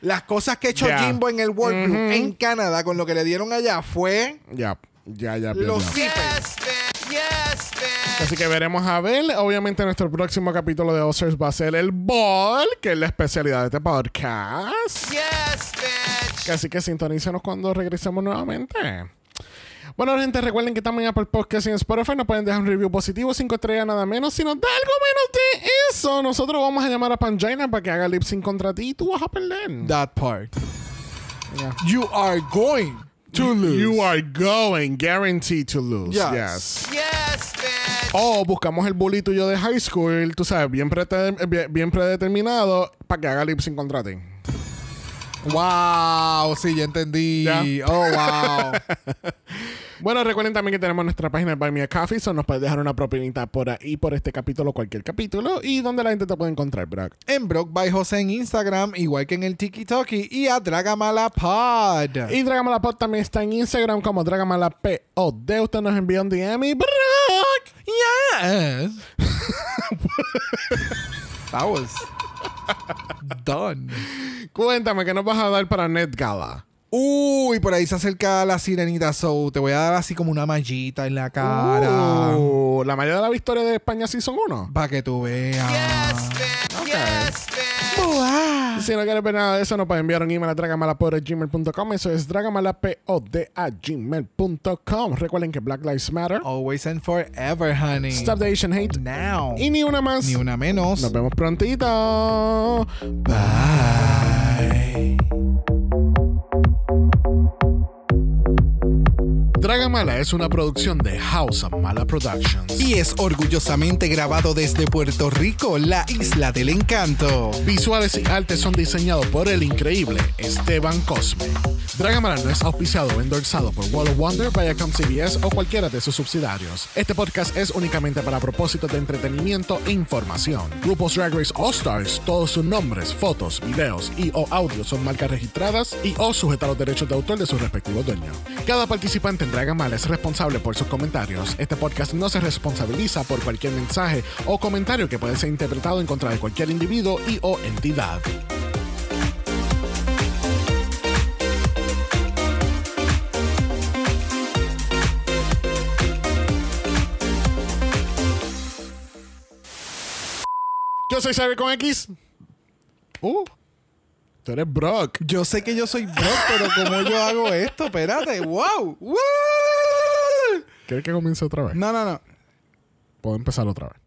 las cosas que ha hecho. Jimbo en el World Group Ujú. en Canadá con lo que le dieron allá fue Ya, ya, ya. zippers. Yes, bitch. Yes. Así que veremos a ver. Obviamente, nuestro próximo capítulo de Oscars va a ser el Ball, que es la especialidad de este podcast. Yes, bitch. Así que sintonícenos cuando regresemos nuevamente. Bueno, gente, recuerden que también Apple Podcast y en Spotify nos pueden dejar un review positivo, 5 estrellas nada menos. Si nos da algo menos de eso, nosotros vamos a llamar a Pangina para que haga lip sync contra ti y tú vas a perder. That part. Yeah. You are going to lose. You are going guaranteed to lose. Yes. Yes. Yes, bitch. O buscamos el bully tuyo de high school, tú sabes, bien, prete- bien, bien predeterminado para que haga lip sync contra ti. Wow, sí, ya entendí. Ya. Oh, wow. Bueno, recuerden también que tenemos nuestra página de Buy Me a Coffee, so nos puedes dejar una propinita por ahí, por este capítulo, cualquier capítulo, y donde la gente te puede encontrar, Brock. en Brock by José en Instagram, igual que en el Tiki Toki y a Dragamala Pod. Y Dragamalapod también está en Instagram como Dragamalapod. Usted nos envía un DM y Brock. Yes. That was done. Cuéntame, ¿qué nos vas a dar para Net Gala? Uy, por ahí se acerca la sirenita, so te voy a dar así como una mallita en la cara. Uh, la mayoría de la victoria de España Season 1. Para que tú veas. Yes, bitch. Yes, bitch. Uah. Si no quieres ver nada de eso, nos pueden enviar un email a dragamalapod.gmail.com. Eso es dragamalapod.gmail.com. Recuerden que Black Lives Matter. Always and forever, honey. Stop the Asian Hate. now. Y ni una más. Ni una menos. Nos vemos prontito. Bye. Dragamala es una producción de House of Mala Productions. Y es orgullosamente grabado desde Puerto Rico, la isla del encanto. Visuales y artes son diseñados por el increíble Esteban Cosme. Dragamala no es auspiciado o endorsado por Wall of Wonder, Viacom CBS o cualquiera de sus subsidiarios. Este podcast es únicamente para propósitos de entretenimiento e información. Grupos Drag Race All Stars, todos sus nombres, fotos, videos y o audios son marcas registradas y o sujetas a los derechos de autor de sus respectivos dueños. Cada participante en Dragamala es responsable por sus comentarios. Este podcast no se responsabiliza por cualquier mensaje o comentario que puede ser interpretado en contra de cualquier individuo y o entidad. Yo soy Xavier con X. Uh, tú eres Brock. Yo sé que yo soy Brock, pero ¿cómo yo hago esto? Espérate. ¡Wow! ¡Wow! ¿Quieres que comience otra vez? No, no, no. Puedo empezar otra vez.